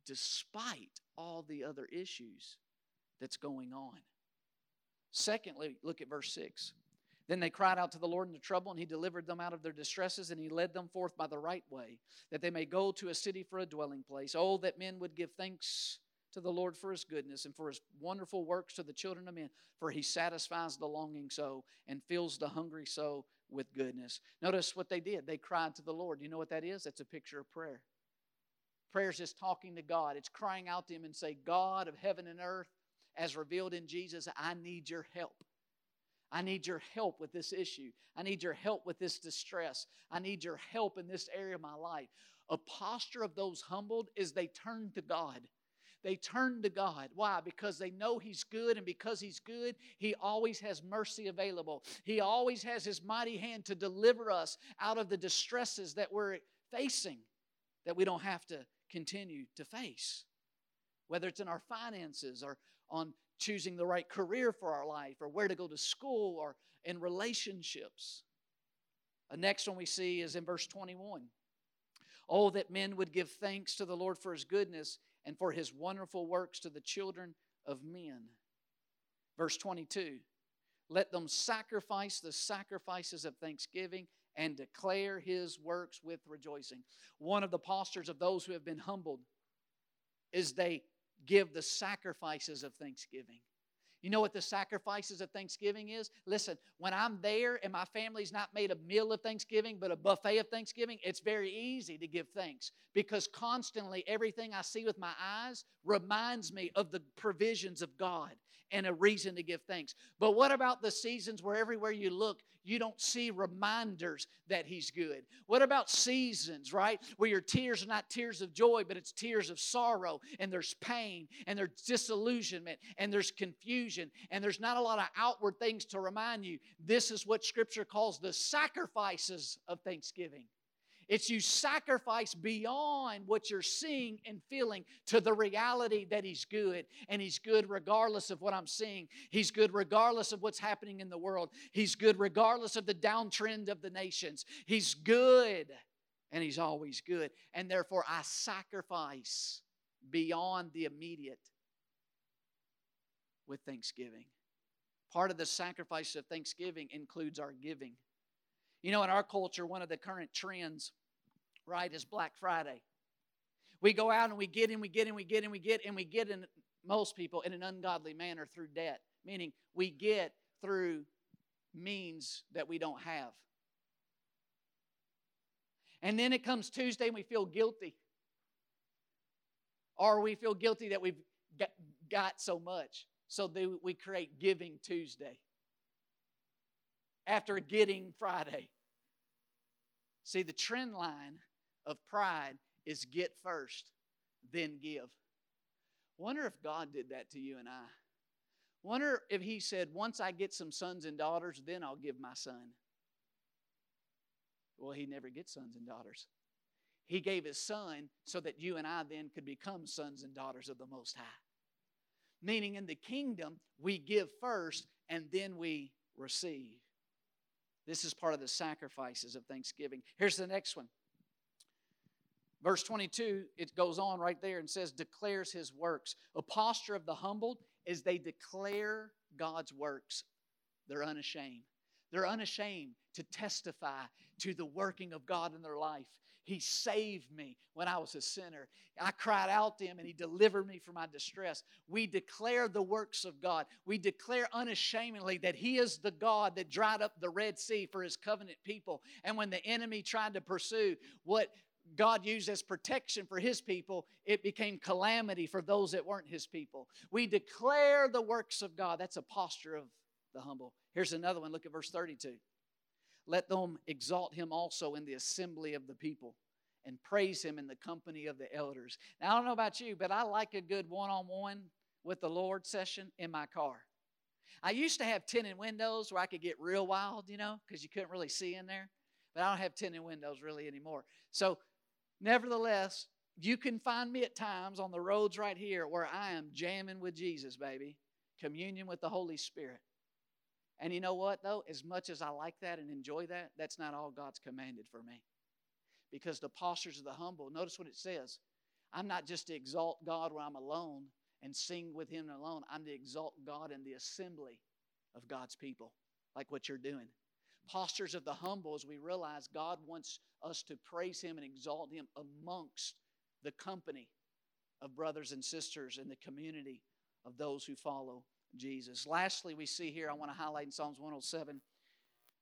despite all the other issues that's going on. Secondly, look at verse 6. Then they cried out to the Lord in the trouble, and he delivered them out of their distresses, and he led them forth by the right way, that they may go to a city for a dwelling place. Oh, that men would give thanks to the Lord for his goodness and for his wonderful works to the children of men, for he satisfies the longing soul and fills the hungry soul with goodness. Notice what they did. They cried to the Lord. You know what that is? That's a picture of prayer. Prayer is just talking to God. It's crying out to Him and say, God of heaven and earth, as revealed in Jesus, I need your help. I need your help with this issue. I need your help with this distress. I need your help in this area of my life. A posture of those humbled is they turn to God. They turn to God. Why? Because they know He's good, and because He's good, He always has mercy available. He always has His mighty hand to deliver us out of the distresses that we're facing that we don't have to continue to face. Whether it's in our finances or on choosing the right career for our life or where to go to school or in relationships. The next one we see is in verse 21. Oh, that men would give thanks to the Lord for his goodness and for his wonderful works to the children of men. Verse 22 Let them sacrifice the sacrifices of thanksgiving and declare his works with rejoicing. One of the postures of those who have been humbled is they give the sacrifices of thanksgiving. You know what the sacrifices of Thanksgiving is? Listen, when I'm there and my family's not made a meal of Thanksgiving, but a buffet of Thanksgiving, it's very easy to give thanks because constantly everything I see with my eyes reminds me of the provisions of God and a reason to give thanks. But what about the seasons where everywhere you look, you don't see reminders that He's good? What about seasons, right? Where your tears are not tears of joy, but it's tears of sorrow, and there's pain, and there's disillusionment, and there's confusion, and there's not a lot of outward things to remind you. This is what Scripture calls the sacrifices of thanksgiving. It's you sacrifice beyond what you're seeing and feeling to the reality that He's good. And He's good regardless of what I'm seeing. He's good regardless of what's happening in the world. He's good regardless of the downtrend of the nations. He's good and He's always good. And therefore, I sacrifice beyond the immediate with thanksgiving. Part of the sacrifice of thanksgiving includes our giving. You know, in our culture, one of the current trends, right, is Black Friday. We go out and we get and we get and we get and we get and we get in most people in an ungodly manner through debt, meaning we get through means that we don't have. And then it comes Tuesday and we feel guilty. Or we feel guilty that we've got so much. So we create Giving Tuesday. after getting Friday. See, the trend line of pride is get first, then give. Wonder if God did that to you and I. Wonder if He said, once I get some sons and daughters, then I'll give my son. Well, He never gets sons and daughters. He gave His Son so that you and I then could become sons and daughters of the Most High. Meaning, in the kingdom, we give first and then we receive. This is part of the sacrifices of thanksgiving. Here's the next one. Verse 22, it goes on right there and says, declares his works. A posture of the humbled is they declare God's works. They're unashamed. They're unashamed to testify to the working of God in their life. He saved me when I was a sinner. I cried out to Him and He delivered me from my distress. We declare the works of God. We declare unashamedly that He is the God that dried up the Red Sea for His covenant people. And when the enemy tried to pursue what God used as protection for his people, it became calamity for those that weren't his people. We declare the works of God. That's a posture of the humble. Here's another one. Look at verse 32. Let them exalt him also in the assembly of the people and praise him in the company of the elders. Now, I don't know about you, but I like a good one on one with the Lord session in my car. I used to have tinted windows where I could get real wild, you know, because you couldn't really see in there. But I don't have tinted windows really anymore. So, nevertheless, you can find me at times on the roads right here where I am jamming with Jesus, baby, communion with the Holy Spirit. And you know what, though? As much as I like that and enjoy that, that's not all God's commanded for me. Because the postures of the humble, notice what it says. I'm not just to exalt God when I'm alone and sing with Him alone, I'm to exalt God in the assembly of God's people, like what you're doing. Postures of the humble, as we realize God wants us to praise Him and exalt Him amongst the company of brothers and sisters in the community of those who follow Jesus. Lastly, we see here, I want to highlight in Psalms 107,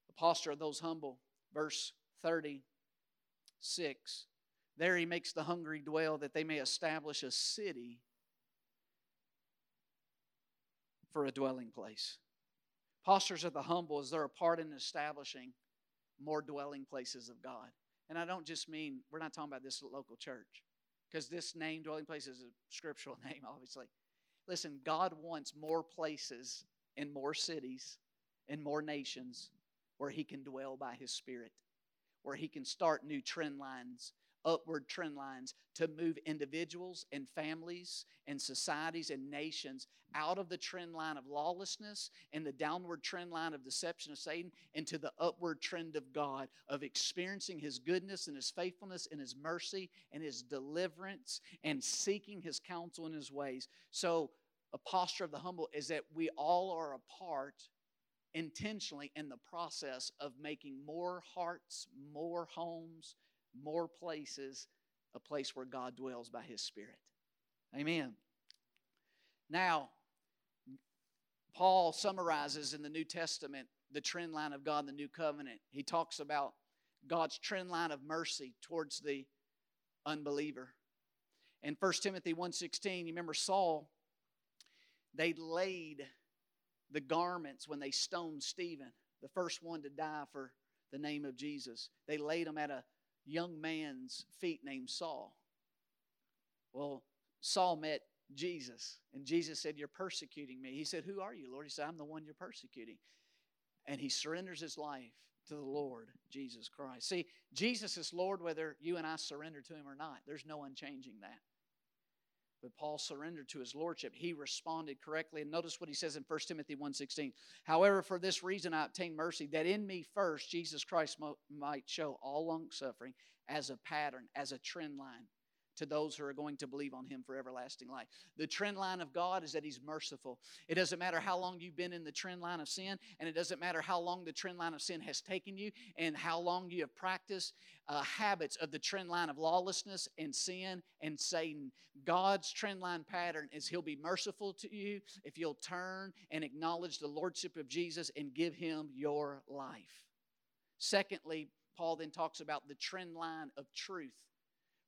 the posture of those humble. Verse 36. There he makes the hungry dwell that they may establish a city for a dwelling place. Postures of the humble is they're a part in establishing more dwelling places of God. And I don't just mean, we're not talking about this local church, because this name, dwelling place, is a scriptural name, obviously. Listen, God wants more places in more cities and more nations where He can dwell by His Spirit, where He can start new trend lines, upward trend lines to move individuals and families and societies and nations out of the trend line of lawlessness and the downward trend line of deception of Satan into the upward trend of God, of experiencing His goodness and His faithfulness and His mercy and His deliverance and seeking His counsel and His ways. So, a posture of the humble is that we all are a part intentionally in the process of making more hearts, more homes, more places a place where God dwells by His Spirit. Amen. Now, Paul summarizes in the New Testament the trend line of God in the New Covenant. He talks about God's trend line of mercy towards the unbeliever. In 1 Timothy 1:16, you remember Saul, they laid the garments when they stoned Stephen, the first one to die for the name of Jesus. They laid them at a young man's feet named Saul. Well, Saul met Jesus, and Jesus said, You're persecuting me. He said, Who are you, Lord? He said, I'm the one you're persecuting. And he surrenders his life to the Lord Jesus Christ. See, Jesus is Lord whether you and I surrender to him or not. There's no unchanging that. But Paul surrendered to his lordship. He responded correctly. And notice what he says in 1 Timothy 1.16. However, for this reason I obtained mercy, that in me first Jesus Christ mo- might show all long suffering as a pattern, as a trend line to those who are going to believe on him for everlasting life. The trend line of God is that he's merciful. It doesn't matter how long you've been in the trend line of sin, and it doesn't matter how long the trend line of sin has taken you, and how long you have practiced uh, habits of the trend line of lawlessness and sin and Satan. God's trend line pattern is he'll be merciful to you if you'll turn and acknowledge the lordship of Jesus and give him your life. Secondly, Paul then talks about the trend line of truth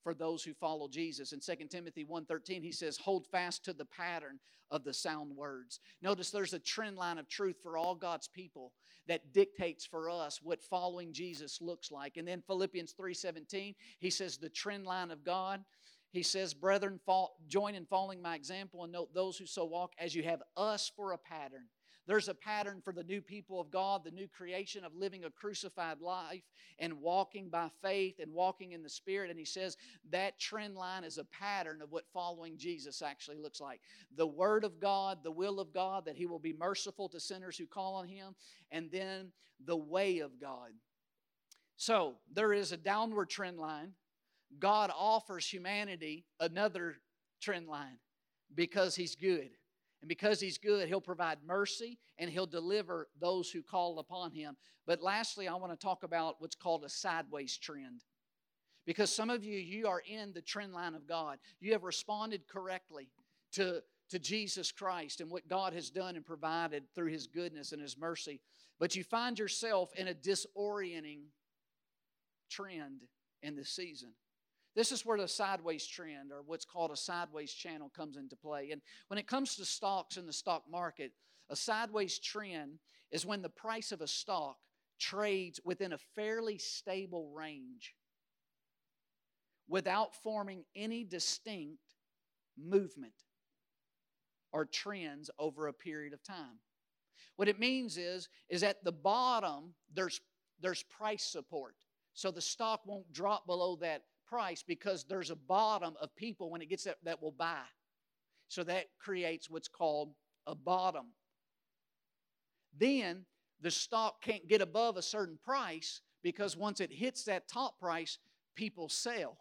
for those who follow Jesus. In 2 Timothy 1:13 he says, "Hold fast to the pattern of the sound words." Notice there's a trend line of truth for all God's people that dictates for us what following Jesus looks like. And then Philippians 3:17, he says the trend line of God he says, Brethren, fall, join in following my example and note those who so walk as you have us for a pattern. There's a pattern for the new people of God, the new creation of living a crucified life and walking by faith and walking in the Spirit. And he says that trend line is a pattern of what following Jesus actually looks like. The Word of God, the will of God, that He will be merciful to sinners who call on Him, and then the way of God. So there is a downward trend line. God offers humanity another trend line because He's good. And because He's good, He'll provide mercy and He'll deliver those who call upon Him. But lastly, I want to talk about what's called a sideways trend. Because some of you, you are in the trend line of God. You have responded correctly to, to Jesus Christ and what God has done and provided through His goodness and His mercy. But you find yourself in a disorienting trend in this season. This is where the sideways trend, or what's called a sideways channel, comes into play. And when it comes to stocks in the stock market, a sideways trend is when the price of a stock trades within a fairly stable range without forming any distinct movement or trends over a period of time. What it means is, is at the bottom, there's, there's price support. So the stock won't drop below that price because there's a bottom of people when it gets that that will buy. So that creates what's called a bottom. Then the stock can't get above a certain price because once it hits that top price, people sell.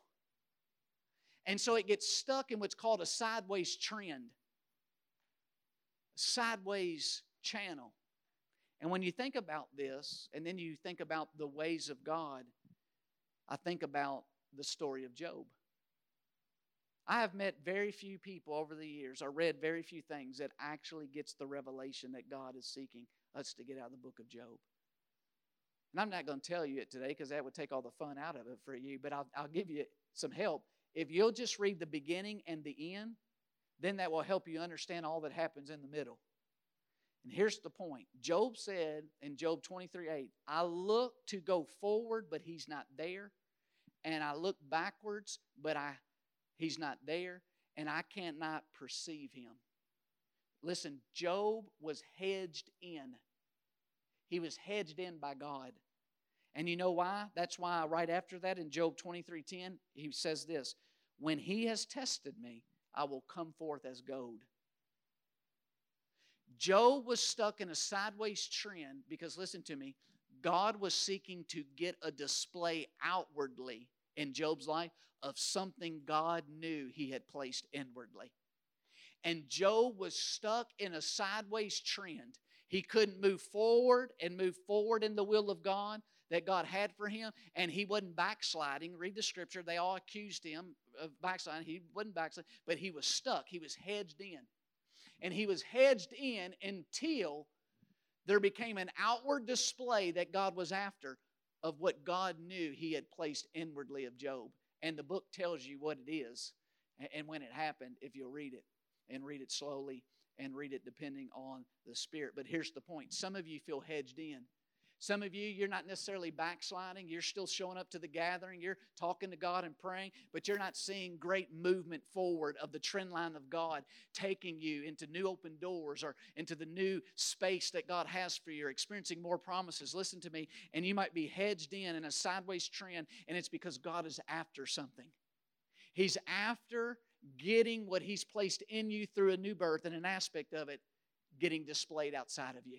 And so it gets stuck in what's called a sideways trend, sideways channel. And when you think about this, and then you think about the ways of God, I think about the story of Job. I have met very few people over the years or read very few things that actually gets the revelation that God is seeking us to get out of the book of Job. And I'm not going to tell you it today because that would take all the fun out of it for you, but I'll, I'll give you some help. If you'll just read the beginning and the end, then that will help you understand all that happens in the middle. And here's the point Job said in Job 23 8, I look to go forward, but he's not there and I look backwards, but I he's not there, and I cannot perceive him. Listen, Job was hedged in. He was hedged in by God. And you know why? That's why right after that in Job 23:10, he says this, "When he has tested me, I will come forth as gold." Job was stuck in a sideways trend because listen to me, God was seeking to get a display outwardly in Job's life of something God knew he had placed inwardly. And Job was stuck in a sideways trend. He couldn't move forward and move forward in the will of God that God had for him, and he wasn't backsliding. Read the scripture. They all accused him of backsliding. He wasn't backsliding, but he was stuck. He was hedged in. And he was hedged in until there became an outward display that God was after of what God knew He had placed inwardly of Job. And the book tells you what it is and when it happened, if you'll read it and read it slowly and read it depending on the Spirit. But here's the point some of you feel hedged in. Some of you, you're not necessarily backsliding. You're still showing up to the gathering. You're talking to God and praying, but you're not seeing great movement forward of the trend line of God taking you into new open doors or into the new space that God has for you, experiencing more promises. Listen to me. And you might be hedged in in a sideways trend, and it's because God is after something. He's after getting what He's placed in you through a new birth and an aspect of it getting displayed outside of you.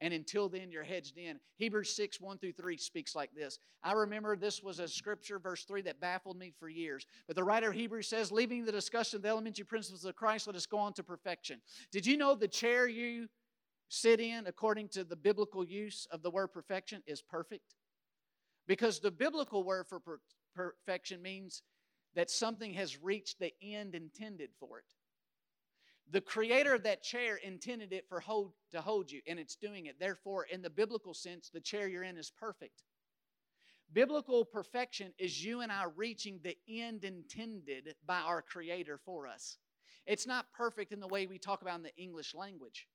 And until then, you're hedged in. Hebrews 6, 1 through 3 speaks like this. I remember this was a scripture, verse 3, that baffled me for years. But the writer of Hebrews says, leaving the discussion of the elementary principles of Christ, let us go on to perfection. Did you know the chair you sit in, according to the biblical use of the word perfection, is perfect? Because the biblical word for per- perfection means that something has reached the end intended for it. The creator of that chair intended it for hold, to hold you, and it's doing it. Therefore, in the biblical sense, the chair you're in is perfect. Biblical perfection is you and I reaching the end intended by our Creator for us. It's not perfect in the way we talk about in the English language.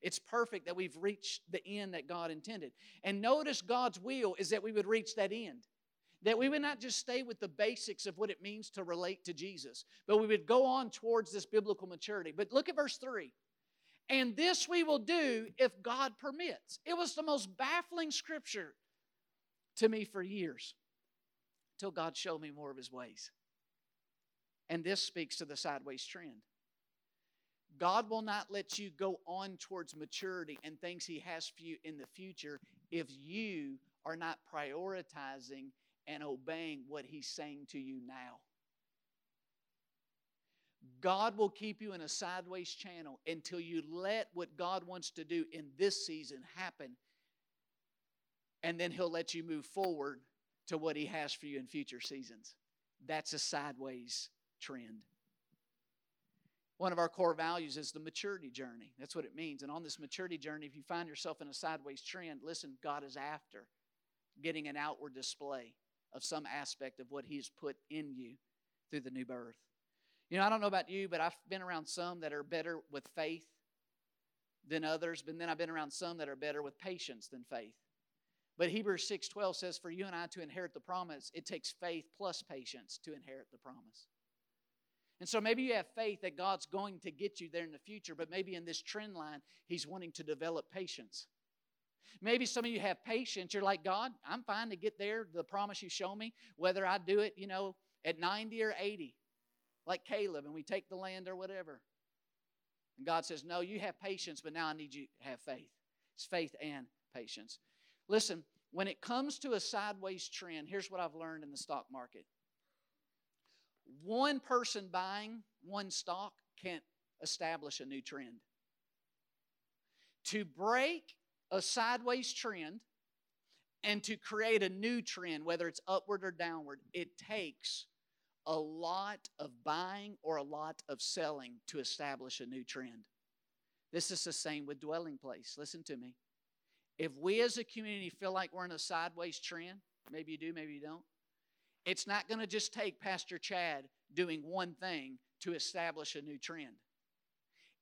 It's perfect that we've reached the end that God intended. And notice God's will is that we would reach that end. That we would not just stay with the basics of what it means to relate to Jesus, but we would go on towards this biblical maturity. But look at verse 3. And this we will do if God permits. It was the most baffling scripture to me for years until God showed me more of his ways. And this speaks to the sideways trend. God will not let you go on towards maturity and things He has for you in the future if you are not prioritizing and obeying what He's saying to you now. God will keep you in a sideways channel until you let what God wants to do in this season happen. And then He'll let you move forward to what He has for you in future seasons. That's a sideways trend. One of our core values is the maturity journey. That's what it means. And on this maturity journey, if you find yourself in a sideways trend, listen, God is after getting an outward display of some aspect of what He's put in you through the new birth. You know, I don't know about you, but I've been around some that are better with faith than others, but then I've been around some that are better with patience than faith. But Hebrews 6:12 says for you and I to inherit the promise, it takes faith plus patience to inherit the promise. And so maybe you have faith that God's going to get you there in the future, but maybe in this trend line, He's wanting to develop patience. Maybe some of you have patience. You're like, God, I'm fine to get there, the promise you show me, whether I do it, you know, at 90 or 80, like Caleb, and we take the land or whatever. And God says, No, you have patience, but now I need you to have faith. It's faith and patience. Listen, when it comes to a sideways trend, here's what I've learned in the stock market one person buying one stock can't establish a new trend. To break a sideways trend and to create a new trend, whether it's upward or downward, it takes a lot of buying or a lot of selling to establish a new trend. This is the same with dwelling place. Listen to me. If we as a community feel like we're in a sideways trend, maybe you do, maybe you don't, it's not going to just take Pastor Chad doing one thing to establish a new trend.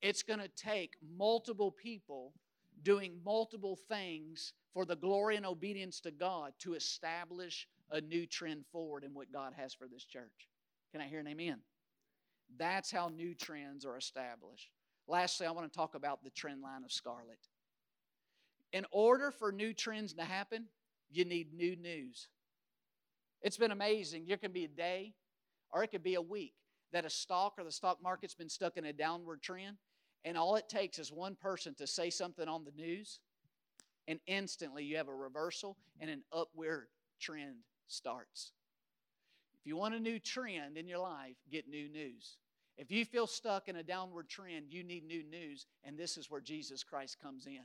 It's going to take multiple people doing multiple things for the glory and obedience to God to establish a new trend forward in what God has for this church. Can I hear an amen? That's how new trends are established. Lastly, I want to talk about the trend line of Scarlet. In order for new trends to happen, you need new news. It's been amazing. There can be a day or it could be a week that a stock or the stock market's been stuck in a downward trend, and all it takes is one person to say something on the news, and instantly you have a reversal and an upward trend starts. If you want a new trend in your life, get new news. If you feel stuck in a downward trend, you need new news, and this is where Jesus Christ comes in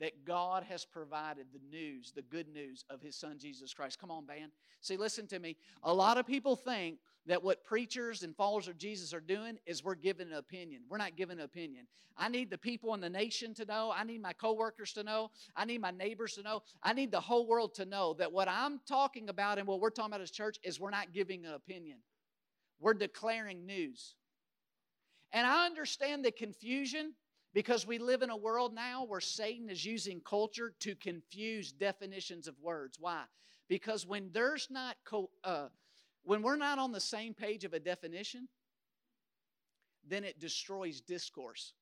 that God has provided the news, the good news of His Son Jesus Christ. Come on, band. See, listen to me. A lot of people think that what preachers and followers of Jesus are doing is we're giving an opinion. We're not giving an opinion. I need the people in the nation to know. I need my coworkers to know. I need my neighbors to know. I need the whole world to know that what I'm talking about and what we're talking about as church is we're not giving an opinion. We're declaring news. And I understand the confusion because we live in a world now where Satan is using culture to confuse definitions of words. Why? Because when there's not co- uh, when we're not on the same page of a definition, then it destroys discourse.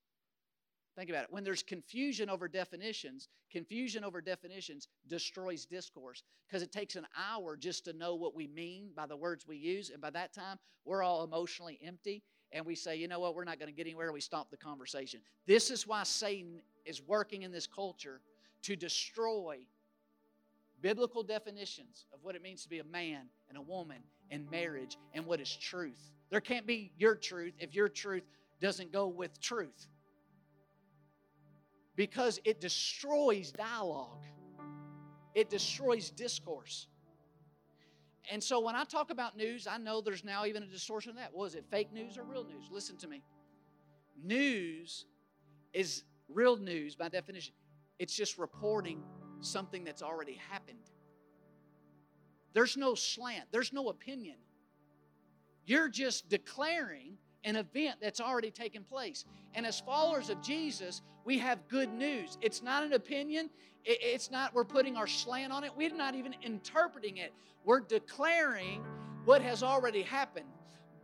Think about it. When there's confusion over definitions, confusion over definitions destroys discourse because it takes an hour just to know what we mean by the words we use. And by that time, we're all emotionally empty and we say, you know what, we're not going to get anywhere, we stop the conversation. This is why Satan is working in this culture to destroy biblical definitions of what it means to be a man and a woman in marriage and what is truth. There can't be your truth if your truth doesn't go with truth because it destroys dialogue, it destroys discourse. And so when I talk about news, I know there's now even a distortion of that. Was it fake news or real news? Listen to me. News is real news by definition. It's just reporting something that's already happened. There's no slant, there's no opinion. You're just declaring an event that's already taken place. And as followers of Jesus, we have good news. It's not an opinion, it's not we're putting our slant on it, we're not even interpreting it. We're declaring what has already happened.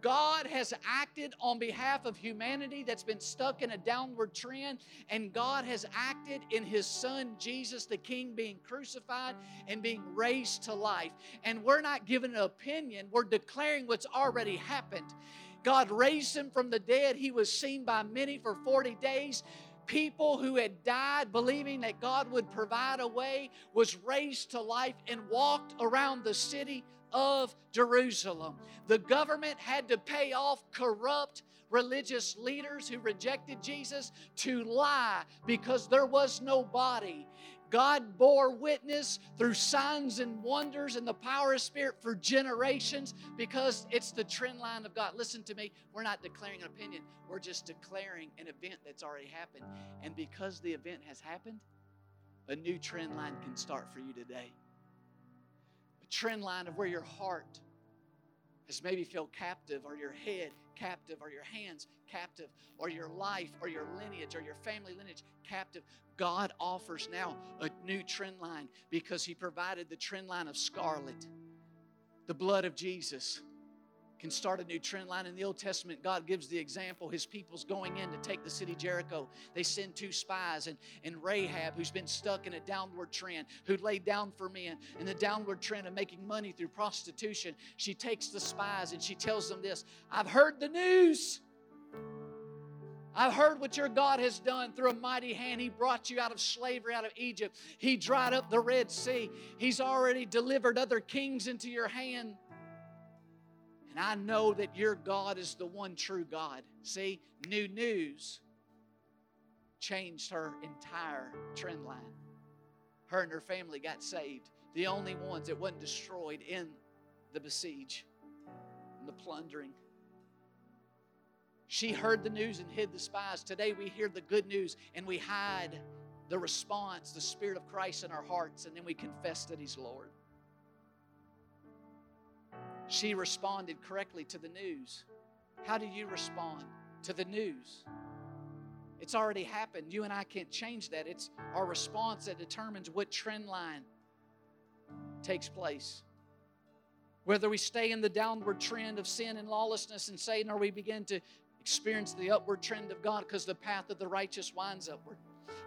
God has acted on behalf of humanity that's been stuck in a downward trend, and God has acted in His Son, Jesus the King, being crucified and being raised to life. And we're not giving an opinion, we're declaring what's already happened. God raised Him from the dead, He was seen by many for 40 days people who had died believing that God would provide a way was raised to life and walked around the city of Jerusalem. The government had to pay off corrupt religious leaders who rejected Jesus to lie because there was no body. God bore witness through signs and wonders and the power of Spirit for generations because it's the trend line of God. Listen to me, we're not declaring an opinion, we're just declaring an event that's already happened. And because the event has happened, a new trend line can start for you today A trend line of where your heart has maybe felt captive, or your head captive, or your hands captive, or your life, or your lineage, or your family lineage captive. God offers now a new trend line because He provided the trend line of scarlet, the blood of Jesus can start a new trend line. In the Old Testament, God gives the example. His people's going in to take the city Jericho. They send two spies, and, and Rahab, who's been stuck in a downward trend, who laid down for men in the downward trend of making money through prostitution. She takes the spies and she tells them this I've heard the news. I've heard what your God has done through a mighty hand. He brought you out of slavery, out of Egypt. He dried up the Red Sea. He's already delivered other kings into your hand. And I know that your God is the one true God. See, new news changed her entire trend line. Her and her family got saved. The only ones that wasn't destroyed in the besiege and the plundering. She heard the news and hid the spies. Today we hear the good news and we hide the response, the Spirit of Christ in our hearts, and then we confess that He's Lord. She responded correctly to the news. How do you respond to the news? It's already happened. You and I can't change that. It's our response that determines what trend line takes place. Whether we stay in the downward trend of sin and lawlessness and Satan, or we begin to experience the upward trend of God because the path of the righteous winds upward.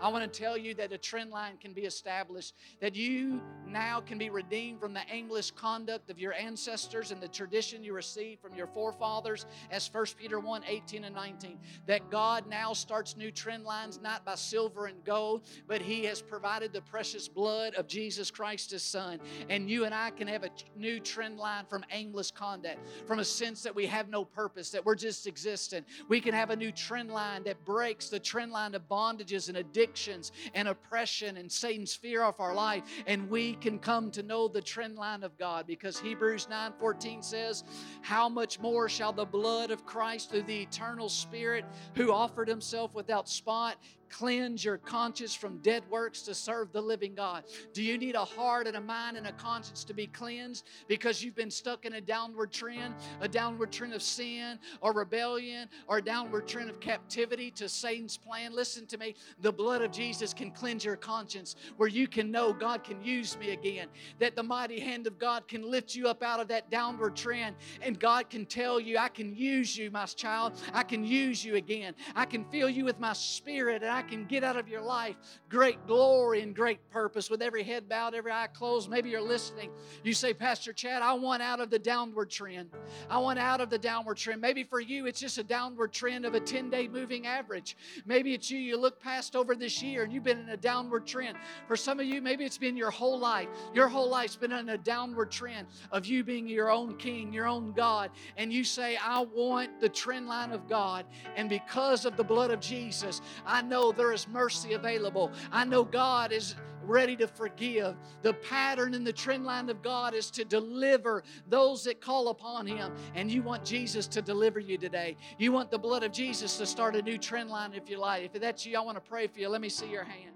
I want to tell you that a trend line can be established, that you now can be redeemed from the aimless conduct of your ancestors and the tradition you received from your forefathers, as 1 Peter 1 18 and 19. That God now starts new trend lines not by silver and gold, but He has provided the precious blood of Jesus Christ, His Son. And you and I can have a new trend line from aimless conduct, from a sense that we have no purpose, that we're just existing. We can have a new trend line that breaks the trend line of bondages and addictions and oppression and Satan's fear of our life, and we can come to know the trend line of God because Hebrews 9:14 says, How much more shall the blood of Christ through the eternal Spirit who offered himself without spot cleanse your conscience from dead works to serve the living God? Do you need a heart and a mind and a conscience to be cleansed because you've been stuck in a downward trend, a downward trend of sin or rebellion or a downward trend of captivity to Satan's plan? Listen to me. The blood of Jesus can cleanse your conscience where you can know God can use me again, that the mighty hand of God can lift you up out of that downward trend, and God can tell you, I can use you, my child. I can use you again. I can fill you with my spirit, and I can get out of your life great glory and great purpose with every head bowed, every eye closed. Maybe you're listening. You say, Pastor Chad, I want out of the downward trend. I want out of the downward trend. Maybe for you, it's just a downward trend of a 10 day moving average. Maybe it's you, you look past over this year and you've been in a downward trend. For some of you, maybe it's been your whole life. Your whole life's been in a downward trend of you being your own king, your own God. And you say, I want the trend line of God. And because of the blood of Jesus, I know there is mercy available. I know God is ready to forgive. The pattern and the trend line of God is to deliver those that call upon Him. And you want Jesus to deliver you today. You want the blood of Jesus to start a new trend line if you like. If that's you, I want to pray for you. Let me see your hand.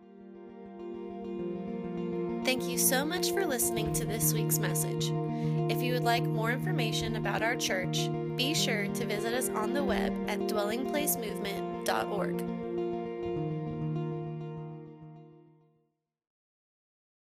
Thank you so much for listening to this week's message. If you would like more information about our church, be sure to visit us on the web at dwellingplacemovement.org.